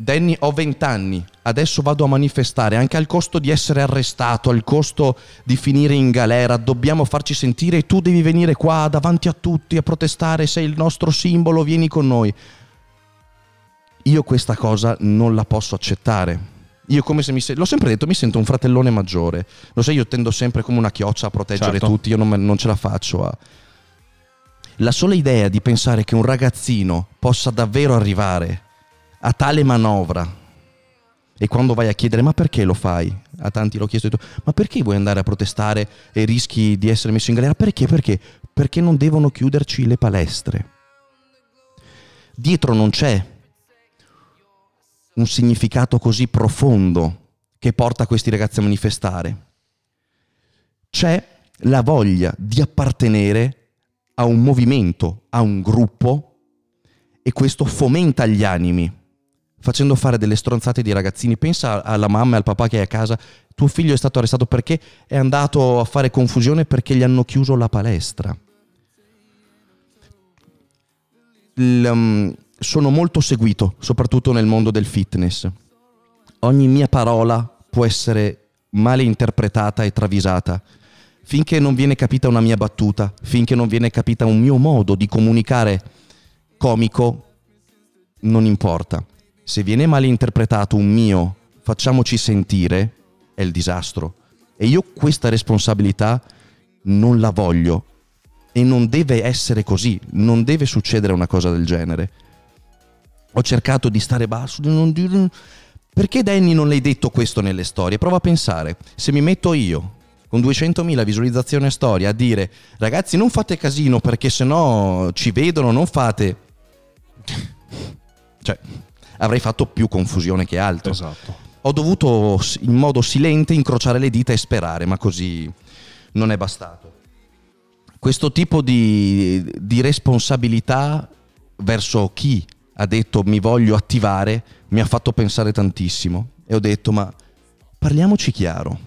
Danny, ho 20 anni, adesso vado a manifestare, anche al costo di essere arrestato, al costo di finire in galera, dobbiamo farci sentire e tu devi venire qua davanti a tutti a protestare, sei il nostro simbolo, vieni con noi. Io questa cosa non la posso accettare. Io come se mi sento, l'ho sempre detto, mi sento un fratellone maggiore. Lo sai, io tendo sempre come una chioccia a proteggere certo. tutti, io non, non ce la faccio a... La sola idea di pensare che un ragazzino possa davvero arrivare a tale manovra e quando vai a chiedere ma perché lo fai? A tanti l'ho chiesto, ma perché vuoi andare a protestare e rischi di essere messo in galera? Perché? Perché? Perché non devono chiuderci le palestre. Dietro non c'è un significato così profondo che porta questi ragazzi a manifestare. C'è la voglia di appartenere a un movimento, a un gruppo e questo fomenta gli animi facendo fare delle stronzate di ragazzini. Pensa alla mamma e al papà che è a casa, tuo figlio è stato arrestato perché è andato a fare confusione perché gli hanno chiuso la palestra. L, um, sono molto seguito, soprattutto nel mondo del fitness. Ogni mia parola può essere male interpretata e travisata. Finché non viene capita una mia battuta, finché non viene capita un mio modo di comunicare comico, non importa. Se viene male interpretato un mio facciamoci sentire, è il disastro. E io questa responsabilità non la voglio. E non deve essere così, non deve succedere una cosa del genere. Ho cercato di stare basso, di non dire... Perché Danny non l'hai detto questo nelle storie? Prova a pensare, se mi metto io con 200.000 visualizzazioni a storia a dire ragazzi non fate casino perché sennò ci vedono, non fate... cioè, avrei fatto più confusione che altro. Esatto. Ho dovuto in modo silente incrociare le dita e sperare, ma così non è bastato. Questo tipo di, di responsabilità verso chi ha detto mi voglio attivare mi ha fatto pensare tantissimo e ho detto ma parliamoci chiaro.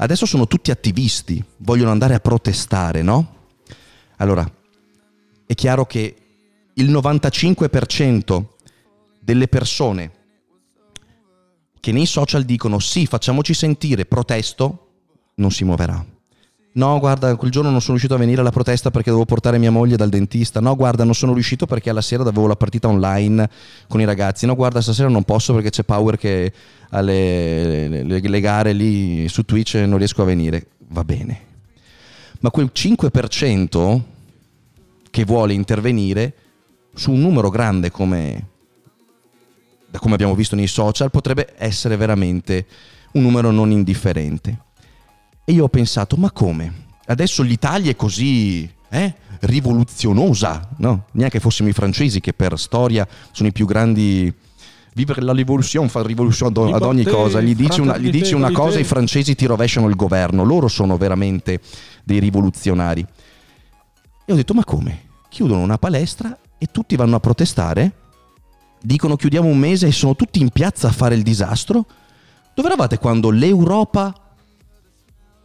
Adesso sono tutti attivisti, vogliono andare a protestare, no? Allora, è chiaro che il 95% delle persone che nei social dicono sì, facciamoci sentire, protesto, non si muoverà. No, guarda, quel giorno non sono riuscito a venire alla protesta perché dovevo portare mia moglie dal dentista. No, guarda, non sono riuscito perché alla sera avevo la partita online con i ragazzi. No, guarda, stasera non posso perché c'è Power che alle le, le gare lì su Twitch non riesco a venire. Va bene. Ma quel 5% che vuole intervenire su un numero grande come, come abbiamo visto nei social potrebbe essere veramente un numero non indifferente. E io ho pensato, ma come? Adesso l'Italia è così eh, rivoluzionosa, no? Neanche fossimo i francesi che per storia sono i più grandi vivere la rivoluzione, fa rivoluzione ad, ad ogni cosa. Gli dici una, gli dici una cosa, i francesi ti rovesciano il governo. Loro sono veramente dei rivoluzionari. E ho detto, ma come? Chiudono una palestra e tutti vanno a protestare? Dicono chiudiamo un mese e sono tutti in piazza a fare il disastro? Dove eravate quando l'Europa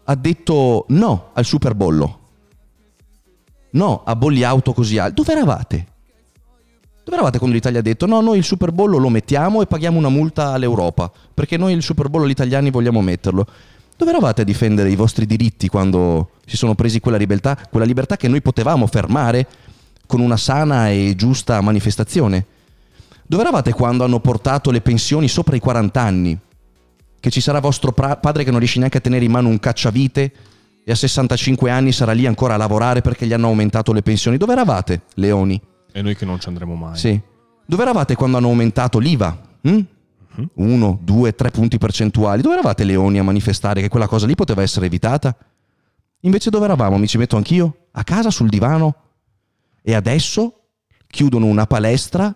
ha detto no al superbollo. No a bolli auto così alti. Dove eravate? Dove eravate quando l'Italia ha detto no, noi il superbollo lo mettiamo e paghiamo una multa all'Europa? Perché noi il superbollo gli italiani vogliamo metterlo. Dove eravate a difendere i vostri diritti quando si sono presi quella libertà, quella libertà che noi potevamo fermare con una sana e giusta manifestazione? Dove eravate quando hanno portato le pensioni sopra i 40 anni? che ci sarà vostro pra- padre che non riesce neanche a tenere in mano un cacciavite e a 65 anni sarà lì ancora a lavorare perché gli hanno aumentato le pensioni. Dove eravate, Leoni? E noi che non ci andremo mai. Sì. Dove eravate quando hanno aumentato l'IVA? Uh-huh. Uno, due, tre punti percentuali. Dove eravate, Leoni, a manifestare che quella cosa lì poteva essere evitata? Invece dove eravamo? Mi ci metto anch'io? A casa, sul divano? E adesso chiudono una palestra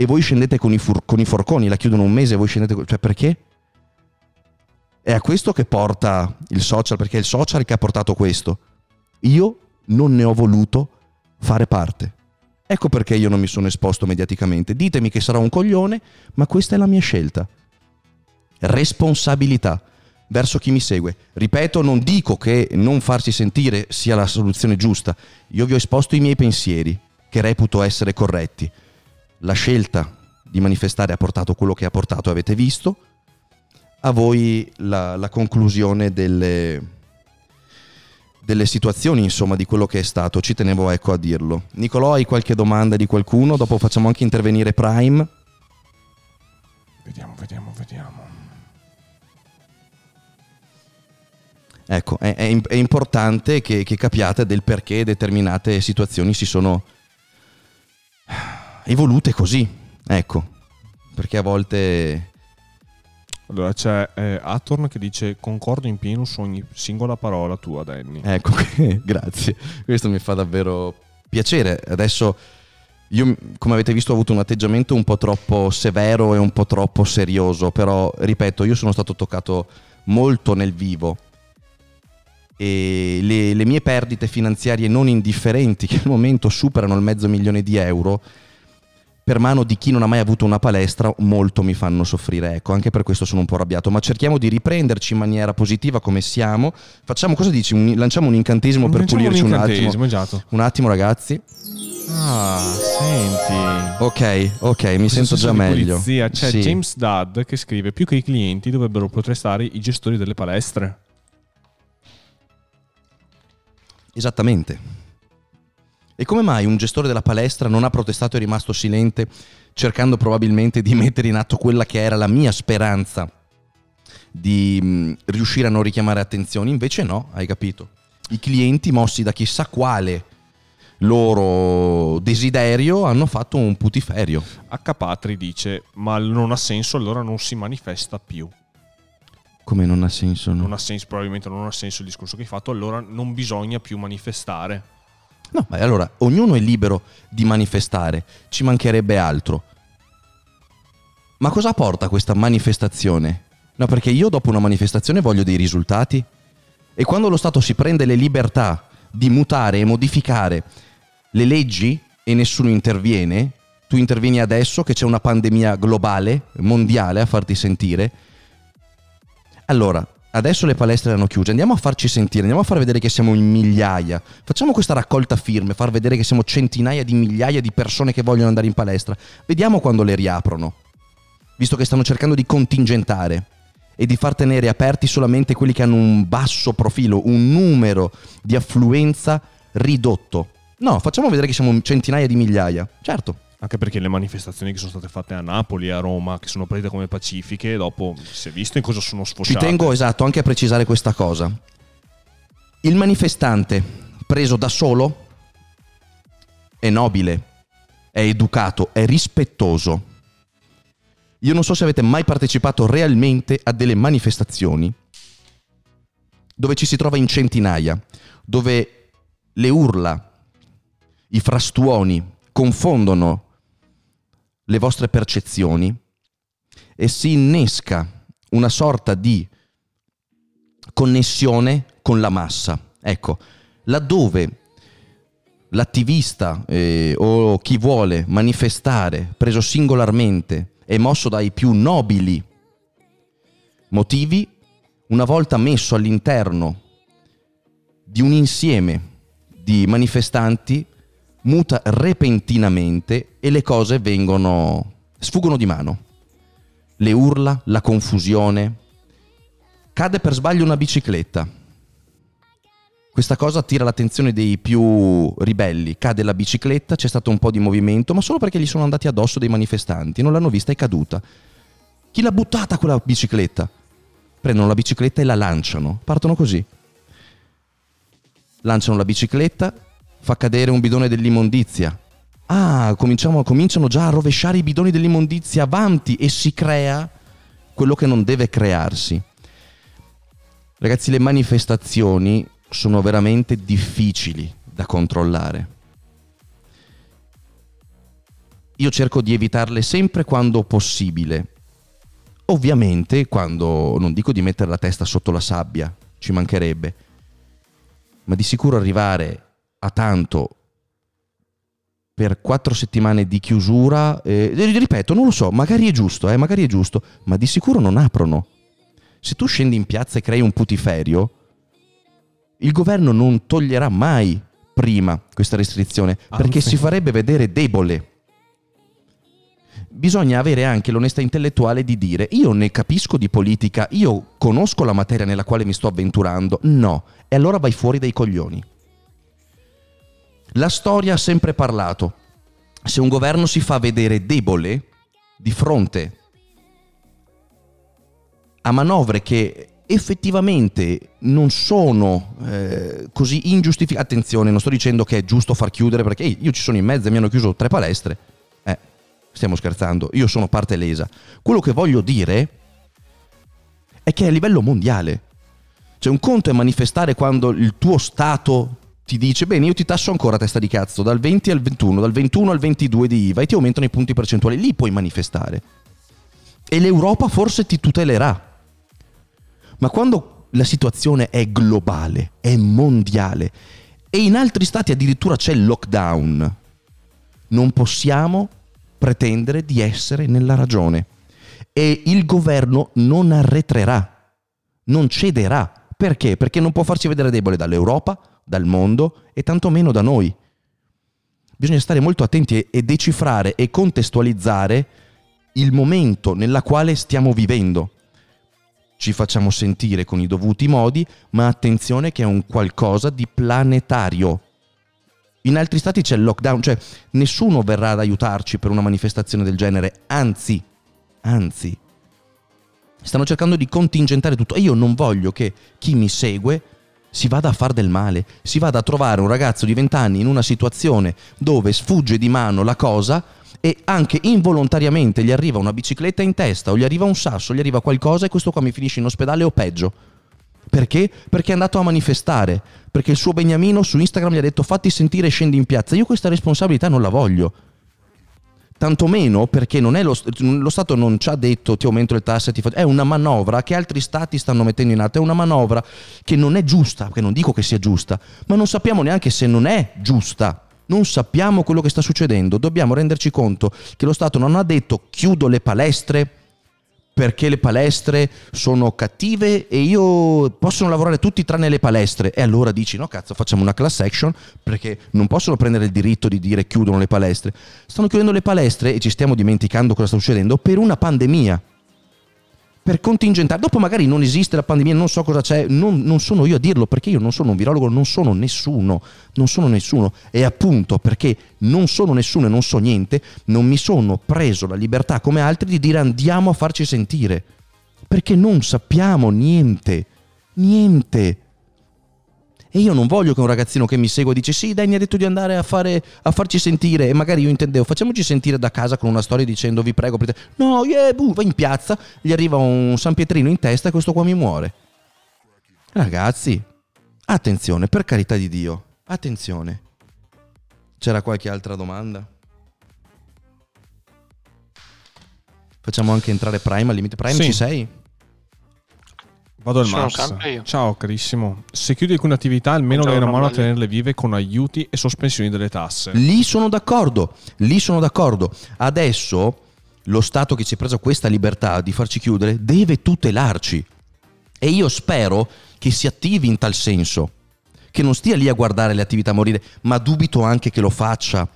e voi scendete con i, fur- con i forconi, la chiudono un mese e voi scendete... Cioè perché? È a questo che porta il social, perché è il social che ha portato questo. Io non ne ho voluto fare parte. Ecco perché io non mi sono esposto mediaticamente. Ditemi che sarò un coglione, ma questa è la mia scelta. Responsabilità verso chi mi segue. Ripeto, non dico che non farsi sentire sia la soluzione giusta. Io vi ho esposto i miei pensieri, che reputo essere corretti. La scelta di manifestare ha portato quello che ha portato, avete visto a voi la, la conclusione delle, delle situazioni, insomma, di quello che è stato. Ci tenevo ecco a dirlo. Nicolò, hai qualche domanda di qualcuno? Dopo facciamo anche intervenire Prime. Vediamo, vediamo, vediamo. Ecco, è, è, è importante che, che capiate del perché determinate situazioni si sono evolute così. Ecco, perché a volte allora c'è eh, Atorn che dice concordo in pieno su ogni singola parola tua Danny. Ecco, grazie. Questo mi fa davvero piacere. Adesso io come avete visto ho avuto un atteggiamento un po' troppo severo e un po' troppo serioso, però ripeto, io sono stato toccato molto nel vivo e le, le mie perdite finanziarie non indifferenti che al momento superano il mezzo milione di euro per mano di chi non ha mai avuto una palestra molto mi fanno soffrire, ecco, anche per questo sono un po' arrabbiato, ma cerchiamo di riprenderci in maniera positiva come siamo. Facciamo cosa dici? Un, lanciamo un incantesimo per Lanciamo pulirci un, un attimo. Esatto. Un attimo ragazzi. Ah, senti. Ok, ok, mi sento già meglio. Polizia. C'è Sì. James Dudd che scrive: Più che i clienti dovrebbero protestare i gestori delle palestre. Esattamente. E come mai un gestore della palestra non ha protestato e è rimasto silente, cercando probabilmente di mettere in atto quella che era la mia speranza di riuscire a non richiamare attenzioni? Invece no, hai capito. I clienti, mossi da chissà quale loro desiderio, hanno fatto un putiferio. H. Patri dice: Ma non ha senso, allora non si manifesta più. Come non ha senso? no? Non ha senso, probabilmente non ha senso il discorso che hai fatto, allora non bisogna più manifestare. No, ma allora ognuno è libero di manifestare, ci mancherebbe altro. Ma cosa porta questa manifestazione? No, perché io dopo una manifestazione voglio dei risultati. E quando lo Stato si prende le libertà di mutare e modificare le leggi e nessuno interviene, tu intervieni adesso che c'è una pandemia globale, mondiale a farti sentire. Allora, adesso le palestre erano chiuse, andiamo a farci sentire, andiamo a far vedere che siamo in migliaia. Facciamo questa raccolta firme, far vedere che siamo centinaia di migliaia di persone che vogliono andare in palestra. Vediamo quando le riaprono, visto che stanno cercando di contingentare e di far tenere aperti solamente quelli che hanno un basso profilo, un numero di affluenza ridotto. No, facciamo vedere che siamo centinaia di migliaia. Certo, Anche perché le manifestazioni che sono state fatte a Napoli e a Roma, che sono partite come pacifiche, dopo si è visto in cosa sono Ci sfociate. tengo esatto anche a precisare questa cosa. Il manifestante preso da solo è nobile, è educato, è rispettoso. Io non so se avete mai partecipato realmente a delle manifestazioni dove ci si trova in centinaia, dove le urla, i frastuoni confondono le vostre percezioni e si innesca una sorta di connessione con la massa. Ecco, laddove l'attivista eh, o chi vuole manifestare preso singolarmente è mosso dai più nobili motivi, una volta messo all'interno di un insieme di manifestanti, muta repentinamente e le cose vengono sfuggono di mano. Le urla, la confusione. Cade per sbaglio una bicicletta. Questa cosa attira l'attenzione dei più ribelli. Cade la bicicletta, c'è stato un po' di movimento, ma solo perché gli sono andati addosso dei manifestanti. Non l'hanno vista, è caduta. Chi l'ha buttata quella bicicletta? Prendono la bicicletta e la lanciano. Partono così. Lanciano la bicicletta, fa cadere un bidone dell'immondizia. Ah, cominciano già a rovesciare i bidoni dell'immondizia avanti e si crea quello che non deve crearsi. Ragazzi, le manifestazioni sono veramente difficili da controllare. Io cerco di evitarle sempre quando possibile. Ovviamente, quando non dico di mettere la testa sotto la sabbia, ci mancherebbe, ma di sicuro arrivare a tanto per quattro settimane di chiusura, eh, ripeto, non lo so, magari è giusto, eh, magari è giusto, ma di sicuro non aprono. Se tu scendi in piazza e crei un putiferio, il governo non toglierà mai prima questa restrizione, perché Anzi. si farebbe vedere debole. Bisogna avere anche l'onestà intellettuale di dire io ne capisco di politica, io conosco la materia nella quale mi sto avventurando, no, e allora vai fuori dai coglioni. La storia ha sempre parlato. Se un governo si fa vedere debole di fronte a manovre che effettivamente non sono eh, così ingiustificate. Attenzione, non sto dicendo che è giusto far chiudere perché ehi, io ci sono in mezzo e mi hanno chiuso tre palestre. Eh, stiamo scherzando, io sono parte lesa. Quello che voglio dire è che è a livello mondiale. Cioè un conto è manifestare quando il tuo Stato ti dice bene io ti tasso ancora testa di cazzo dal 20 al 21, dal 21 al 22 di IVA e ti aumentano i punti percentuali, lì puoi manifestare. E l'Europa forse ti tutelerà. Ma quando la situazione è globale, è mondiale e in altri stati addirittura c'è il lockdown, non possiamo pretendere di essere nella ragione. E il governo non arretrerà, non cederà. Perché? Perché non può farsi vedere debole dall'Europa, dal mondo e tantomeno da noi. bisogna stare molto attenti e, decifrare e contestualizzare il momento nella quale stiamo vivendo. Ci facciamo sentire con i dovuti modi, ma attenzione che è un qualcosa di planetario. In altri stati c'è il lockdown, cioè nessuno verrà ad aiutarci per una manifestazione del genere, anzi, anzi, stanno cercando di contingentare tutto e io non voglio che chi mi segue si vada a far del male, si vada a trovare un ragazzo di 20 anni in una situazione dove sfugge di mano la cosa e anche involontariamente gli arriva una bicicletta in testa o gli arriva un sasso, gli arriva qualcosa e questo qua mi finisce in ospedale o peggio. Perché? Perché è andato a manifestare, perché il suo beniamino su Instagram gli ha detto fatti sentire scendi in piazza. Io questa responsabilità non la voglio. Tantomeno perché lo, lo, Stato non ci ha detto ti aumento le tasse, ti è una manovra che altri Stati stanno mettendo in atto, è una manovra che non è giusta, che non dico che sia giusta, ma non sappiamo neanche se non è giusta. Non sappiamo quello che sta succedendo, dobbiamo renderci conto che lo Stato non ha detto chiudo le palestre perché le palestre sono cattive e io possono lavorare tutti tranne le palestre. E allora dici no cazzo facciamo una class action perché non possono prendere il diritto di dire chiudono le palestre. Stanno chiudendo le palestre e ci stiamo dimenticando cosa sta succedendo per una pandemia per contingentare. Dopo magari non esiste la pandemia, non so cosa c'è, non, non, sono io a dirlo perché io non sono un virologo, non sono nessuno, non sono nessuno. E appunto perché non sono nessuno e non so niente, non mi sono preso la libertà come altri di dire andiamo a farci sentire. Perché non sappiamo niente, niente. E io non voglio che un ragazzino che mi segue dice sì, dai, mi ha detto di andare a, fare, a farci sentire. E magari io intendevo, facciamoci sentire da casa con una storia dicendo vi prego, aprite. No, yeah, buh, va in piazza, gli arriva un San Pietrino in testa e questo qua mi muore. Ragazzi, attenzione, per carità di Dio, attenzione. C'era qualche altra domanda? Facciamo anche entrare Prime al limite. Prime sì. ci sei? Vado al Sono Max. Ciao carissimo. Se chiudi alcune attività, almeno dai una mano a tenerle vive con aiuti e sospensioni delle tasse. Lì sono d'accordo. Lì sono d'accordo. Adesso lo Stato che ci ha preso questa libertà di farci chiudere deve tutelarci. E io spero che si attivi in tal senso. Che non stia lì a guardare le attività morire, ma dubito anche che lo faccia.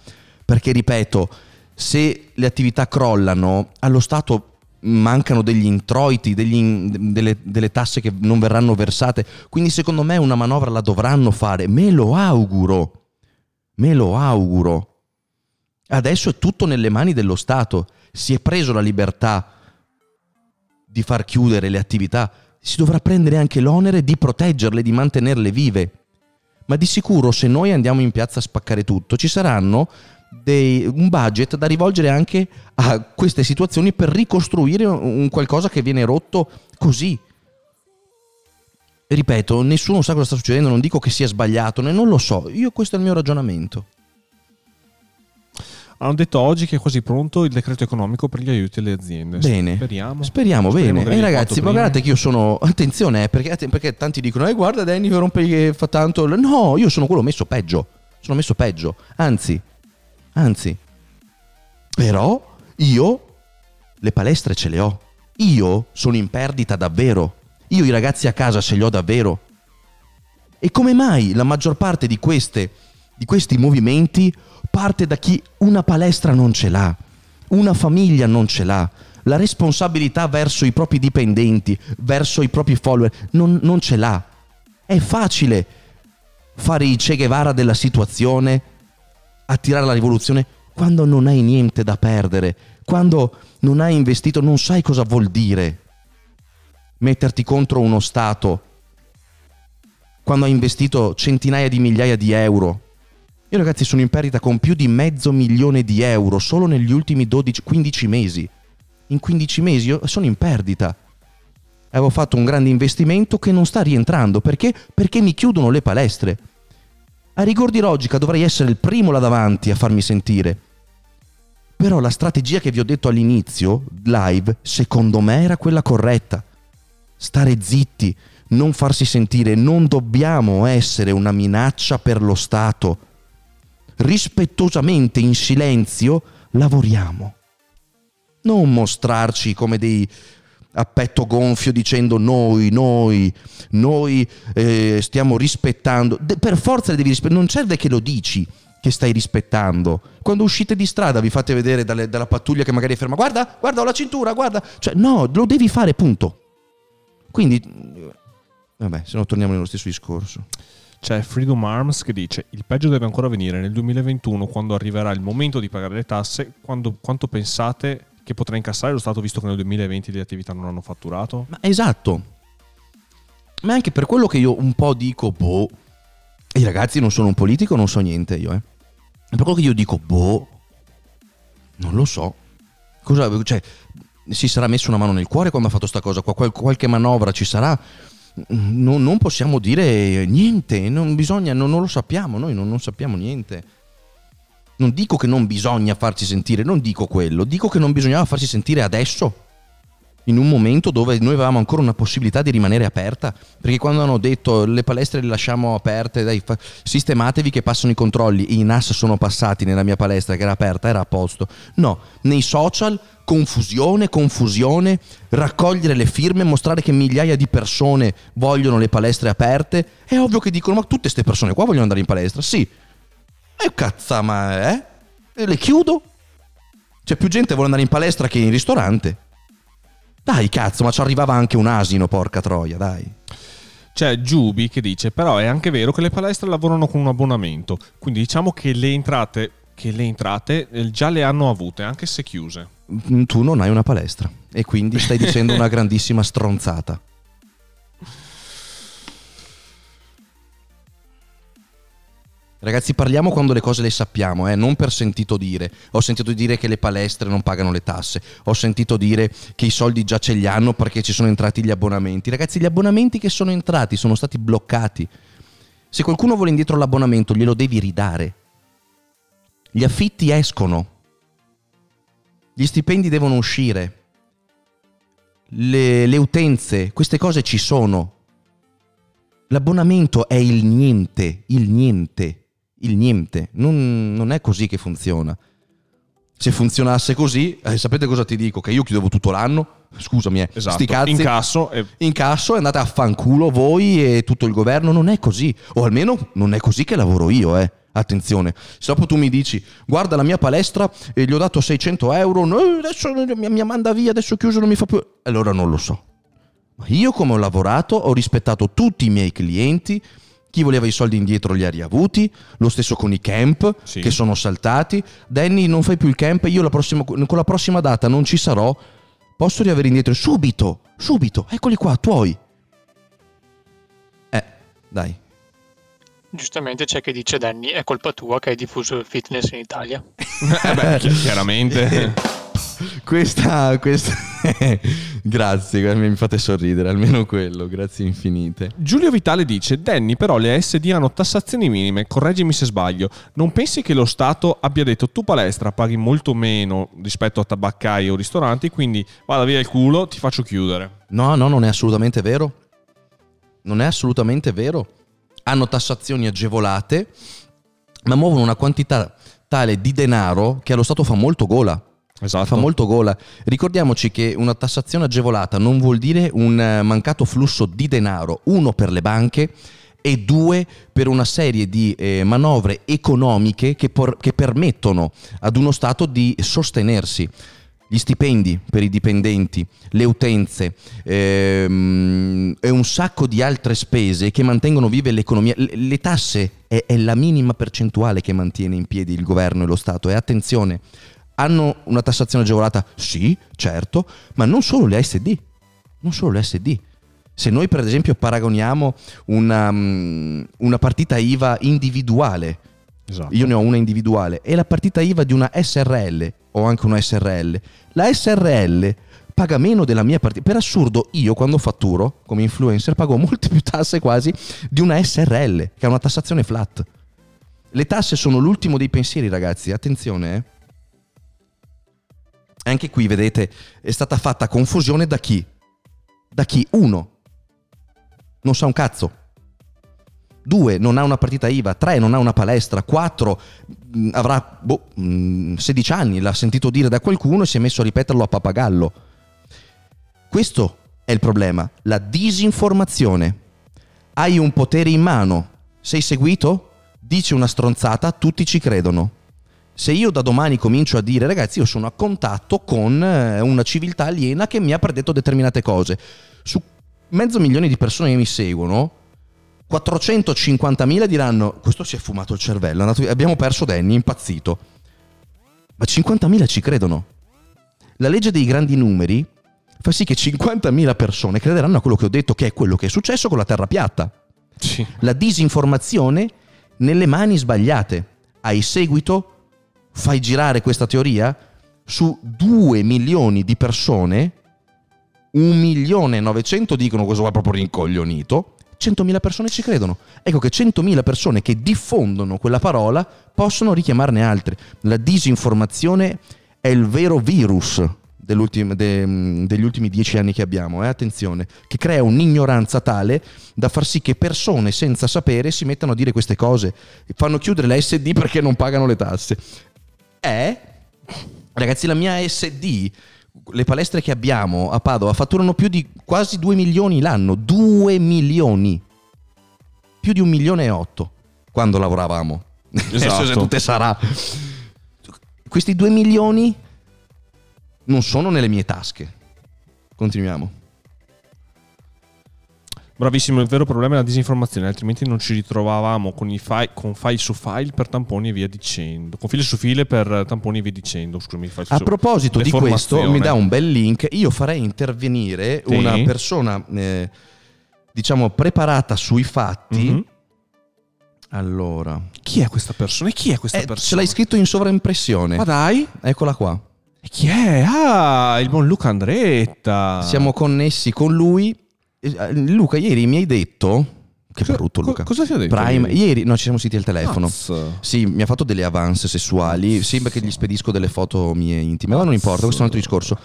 Perché, ripeto, se le attività crollano, allo Stato mancano degli introiti, degli, delle, delle, tasse che non verranno versate. Quindi secondo me una manovra la dovranno fare. Me lo auguro. Me lo auguro. Adesso è tutto nelle mani dello Stato. Si è preso la libertà di far chiudere le attività. Si dovrà prendere anche l'onere di proteggerle, di mantenerle vive. Ma di sicuro se noi andiamo in piazza a spaccare tutto, ci saranno dei, un budget da rivolgere anche a queste situazioni per ricostruire un qualcosa che viene rotto così. Ripeto, nessuno sa cosa sta succedendo, non dico che sia sbagliato, non lo so, io questo è il mio ragionamento. Hanno detto oggi che è quasi pronto il decreto economico per gli aiuti alle aziende. Bene. Speriamo. Speriamo, Speriamo bene. E eh, ragazzi, ma guardate che io sono. Attenzione, eh, perché, perché, tanti dicono: eh, guarda, Danny rompe che fa tanto. No, io sono quello messo peggio. Sono messo peggio. Anzi, Anzi, però io le palestre ce le ho. Io sono in perdita davvero. Io i ragazzi a casa ce li ho davvero. E come mai la maggior parte di, queste, di questi movimenti parte da chi una palestra non ce l'ha, una famiglia non ce l'ha, la responsabilità verso i propri dipendenti, verso i propri follower, non, non ce l'ha. È facile fare i Che Guevara della situazione attirare la rivoluzione quando non hai niente da perdere, quando non hai investito, non sai cosa vuol dire metterti contro uno Stato, quando hai investito centinaia di migliaia di euro. Io ragazzi sono in perdita con più di mezzo milione di euro solo negli ultimi 12-15 mesi. In 15 mesi io sono in perdita. Avevo fatto un grande investimento che non sta rientrando perché? Perché mi chiudono le palestre. A rigor di logica dovrei essere il primo là davanti a farmi sentire. Però la strategia che vi ho detto all'inizio, live, secondo me era quella corretta. Stare zitti, non farsi sentire, non dobbiamo essere una minaccia per lo Stato. Rispettosamente, in silenzio, lavoriamo. Non mostrarci come dei a petto gonfio dicendo noi, noi, noi eh, stiamo rispettando. De- per forza le devi rispettare, non serve che lo dici, che stai rispettando. Quando uscite di strada vi fate vedere dalle- dalla pattuglia che magari è ferma, guarda, guarda, ho la cintura, guarda. Cioè, no, lo devi fare, punto. Quindi, vabbè, se no torniamo nello stesso discorso. C'è Freedom Arms che dice il peggio deve ancora venire nel 2021 quando arriverà il momento di pagare le tasse. Quando- quanto pensate che potrà incassare lo Stato visto che nel 2020 le attività non hanno fatturato? Ma esatto. Ma anche per quello che io un po' dico, boh, i ragazzi non sono un politico, non so niente io, eh. Per quello che io dico, boh, non lo so. Cosa, cioè, si sarà messo una mano nel cuore quando ha fatto sta cosa qua? Qual- qualche manovra ci sarà? Non, non possiamo dire niente, non bisogna, non, non lo sappiamo, noi non, non sappiamo niente. Non dico che non bisogna farsi sentire, non dico quello, dico che non bisognava farsi sentire adesso, in un momento dove noi avevamo ancora una possibilità di rimanere aperta, perché quando hanno detto le palestre le lasciamo aperte, dai, fa- sistematevi che passano i controlli, i NAS sono passati nella mia palestra che era aperta, era a posto. No, nei social confusione, confusione, raccogliere le firme, mostrare che migliaia di persone vogliono le palestre aperte, è ovvio che dicono ma tutte queste persone qua vogliono andare in palestra, sì. E cazza, ma eh? E le chiudo? C'è più gente che vuole andare in palestra che in ristorante. Dai, cazzo, ma ci arrivava anche un asino, porca troia, dai. C'è Giubi che dice però è anche vero che le palestre lavorano con un abbonamento, quindi diciamo che le entrate, che le entrate eh, già le hanno avute, anche se chiuse. Mm, Tu non hai una palestra e quindi stai dicendo una grandissima stronzata. Ragazzi, parliamo quando le cose le sappiamo, eh? non per sentito dire. Ho sentito dire che le palestre non pagano le tasse, ho sentito dire che i soldi già ce li hanno perché ci sono entrati gli abbonamenti. Ragazzi, gli abbonamenti che sono entrati sono stati bloccati. Se qualcuno vuole indietro l'abbonamento, glielo devi ridare. Gli affitti escono. Gli stipendi devono uscire. Le, le utenze, queste cose ci sono. L'abbonamento è il niente, il niente, il niente. Non, non è così che funziona. Se funzionasse così, eh, sapete cosa ti dico? Che io chiudevo tutto l'anno. Scusami, eh. Esatto, Sti cazzi. incasso e Incasso e andate a fanculo voi e tutto il governo. Non è così. O almeno non è così che lavoro io, eh. Attenzione, se dopo tu mi dici guarda la mia palestra e gli ho dato 600 euro, no, adesso mi, mi manda via, adesso chiuso non mi fa più. Allora non lo so. Ma io come ho lavorato ho rispettato tutti i miei clienti, chi voleva i soldi indietro li ha riavuti, lo stesso con i camp Sì. che sono saltati. Danny non fai più il camp, io la prossima- con la prossima data non ci sarò, posso riavere indietro subito, subito, eccoli qua, tuoi. Eh, dai. Giustamente c'è chi dice Danny, è colpa tua che hai diffuso il fitness in Italia. eh beh, chi- chiaramente Questa, questa... grazie, mi fate sorridere, almeno quello, grazie infinite. Giulio Vitale dice Danny però le ASD hanno tassazioni minime, correggimi se sbaglio. Non pensi che lo Stato abbia detto tu palestra paghi molto meno rispetto a tabaccai o ristoranti, quindi vada via il culo, ti faccio chiudere. No, no, non è assolutamente vero. Non è assolutamente vero. Hanno tassazioni agevolate, ma muovono una quantità tale di denaro che allo Stato fa molto gola. Esatto. Fa molto gola. Ricordiamoci che una tassazione agevolata non vuol dire un eh, mancato flusso di denaro, uno per le banche e due per una serie di eh, manovre economiche che, por- che permettono ad uno Stato di sostenersi. Gli stipendi per i dipendenti, le utenze ehm, e un sacco di altre spese che mantengono vive l'economia. Le, le tasse è, è la minima percentuale che mantiene in piedi il governo e lo Stato. E attenzione, hanno una tassazione agevolata? Sì, certo, ma non solo le ASD, non solo le ASD. Se noi per esempio paragoniamo una, mm, una partita IVA individuale, Esatto. io ne ho una individuale, e la partita IVA di una SRL, ho anche una SRL, la SRL paga meno della mia partita. Per assurdo, io quando fatturo come influencer pago molte più tasse quasi di una SRL, che ha una tassazione flat. Le tasse sono l'ultimo dei pensieri, ragazzi, attenzione, eh. Anche qui, vedete, è stata fatta confusione da chi? Da chi? Uno, non sa un cazzo. Due, non ha una partita IVA. Tre, non ha una palestra. Quattro, mh, avrà boh, mh, 16 anni, l'ha sentito dire da qualcuno e si è messo a ripeterlo a papagallo. Questo è il problema, la disinformazione. Hai un potere in mano, sei seguito? dice una stronzata, tutti ci credono. Se io da domani comincio a dire ragazzi io sono a contatto con eh, una civiltà aliena che mi ha predetto determinate cose, su mezzo milione di persone che mi seguono, 450.000 diranno questo si è fumato il cervello, andato- abbiamo perso Danny, è impazzito. Ma 50.000 ci credono. La legge dei grandi numeri fa sì che 50.000 persone crederanno a quello che ho detto che è quello che è successo con la Terra piatta. Sì. La disinformazione nelle mani sbagliate. Hai seguito? Fai girare questa teoria? Su 2 milioni di persone, 1 milione e 900 dicono questo è proprio rincoglionito, 100.000 persone ci credono. Ecco che 100.000 persone che diffondono quella parola possono richiamarne altre. La disinformazione è il vero virus de- degli ultimi dieci anni che abbiamo, eh? attenzione, che crea un'ignoranza tale da far sì che persone senza sapere si mettano a dire queste cose, fanno chiudere la SD perché non pagano le tasse. Eh? Ragazzi, la mia SD, le palestre che abbiamo a Padova fatturano più di quasi 2 milioni l'anno, 2 milioni, più di un milione e otto quando lavoravamo. Esatto. Adesso se tutte sarà. Questi 2 milioni non sono nelle mie tasche. Continuiamo. Bravissimo, il vero problema è la disinformazione, altrimenti non ci ritrovavamo con, i file, con file su file per tamponi e via dicendo. Con file su file per tamponi e via dicendo. Scusami, file A proposito di questo, mi dà un bel link. Io farei intervenire Sì. una persona, eh, diciamo, preparata sui fatti. Mhm. Allora, Chi è questa persona? E chi è questa Eh, persona? ce l'hai scritto in sovraimpressione. Ma dai, Eccola qua. e chi è? Ah, il buon Luca Andretta. Siamo connessi con lui. Eh, Luca, ieri mi hai detto. Che brutto, Co- Luca. cosa ti ha detto Prime. ieri? Ieri, no, ci siamo sentiti al telefono. Cazzo. Sì, mi ha fatto delle avance sessuali. Sembra che gli spedisco delle foto mie intime, ma non importa, questo è un altro discorso.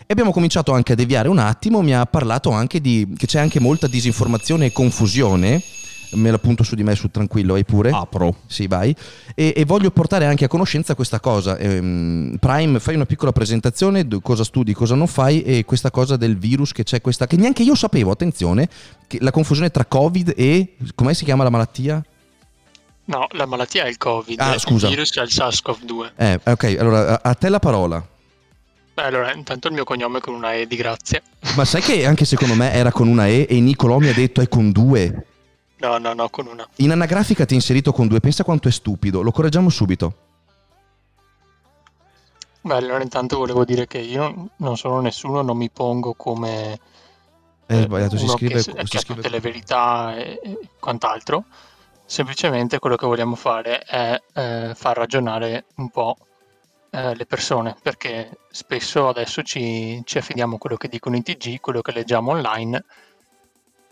E abbiamo cominciato anche a deviare un attimo. Mi ha parlato anche di che c'è anche molta disinformazione e confusione. Me la punto su di me, su tranquillo, hai pure? Apro. Sì, vai. E, e voglio portare anche a conoscenza questa cosa. Ehm, Prime, fai una piccola presentazione, cosa studi, cosa non fai e questa cosa del virus che c'è questa, che neanche io sapevo, attenzione, che la confusione tra Covid e, come si chiama la malattia? No, la malattia è il Covid, Ah, scusa. il virus è il SARS-CoV-2. Eh, ok, allora a, a te la parola. Beh, allora, intanto il mio cognome è con una E di grazia. Ma sai che anche secondo me era con una E e Nicolò mi ha detto è con due. No, no, no, con una. In anagrafica ti ha inserito con due, pensa quanto è stupido, lo correggiamo subito. Beh, allora intanto volevo dire che io non sono nessuno, non mi pongo come È sbagliato, si scrive, che, si che ha scrive tutte le verità e, e quant'altro. Semplicemente quello che vogliamo fare è eh, far ragionare un po' eh, le persone, perché spesso adesso ci, ci affidiamo a quello che dicono i TG, quello che leggiamo online,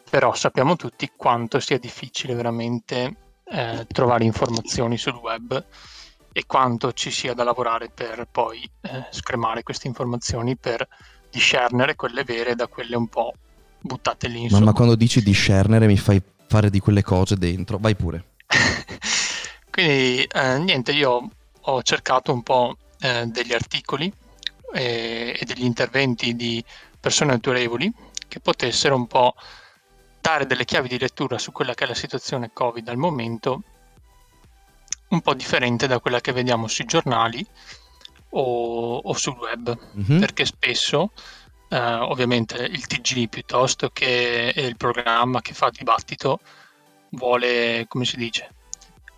però sappiamo tutti quanto sia difficile veramente eh, trovare informazioni sul web e quanto ci sia da lavorare per poi eh, scremare queste informazioni per discernere quelle vere da quelle un po' buttate lì insomma. Mamma quando dici discernere mi fai fare di quelle cose dentro, vai pure. Quindi eh, niente, io ho cercato un po' eh, degli articoli eh, e degli interventi di persone autorevoli che potessero un po' dare delle chiavi di lettura su quella che è la situazione Covid al momento, un po' differente da quella che vediamo sui giornali o, o sul web, Mhm. perché spesso eh, ovviamente il TG piuttosto che il programma che fa dibattito vuole, come si dice,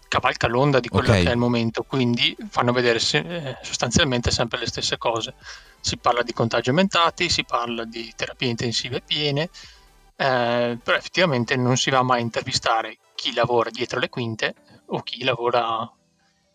cavalca l'onda di quello Ok. che è il momento, quindi fanno vedere se- eh, sostanzialmente sempre le stesse cose. Si parla di contagi aumentati, si parla di terapie intensive piene, eh, però effettivamente non si va mai a intervistare chi lavora dietro le quinte o chi lavora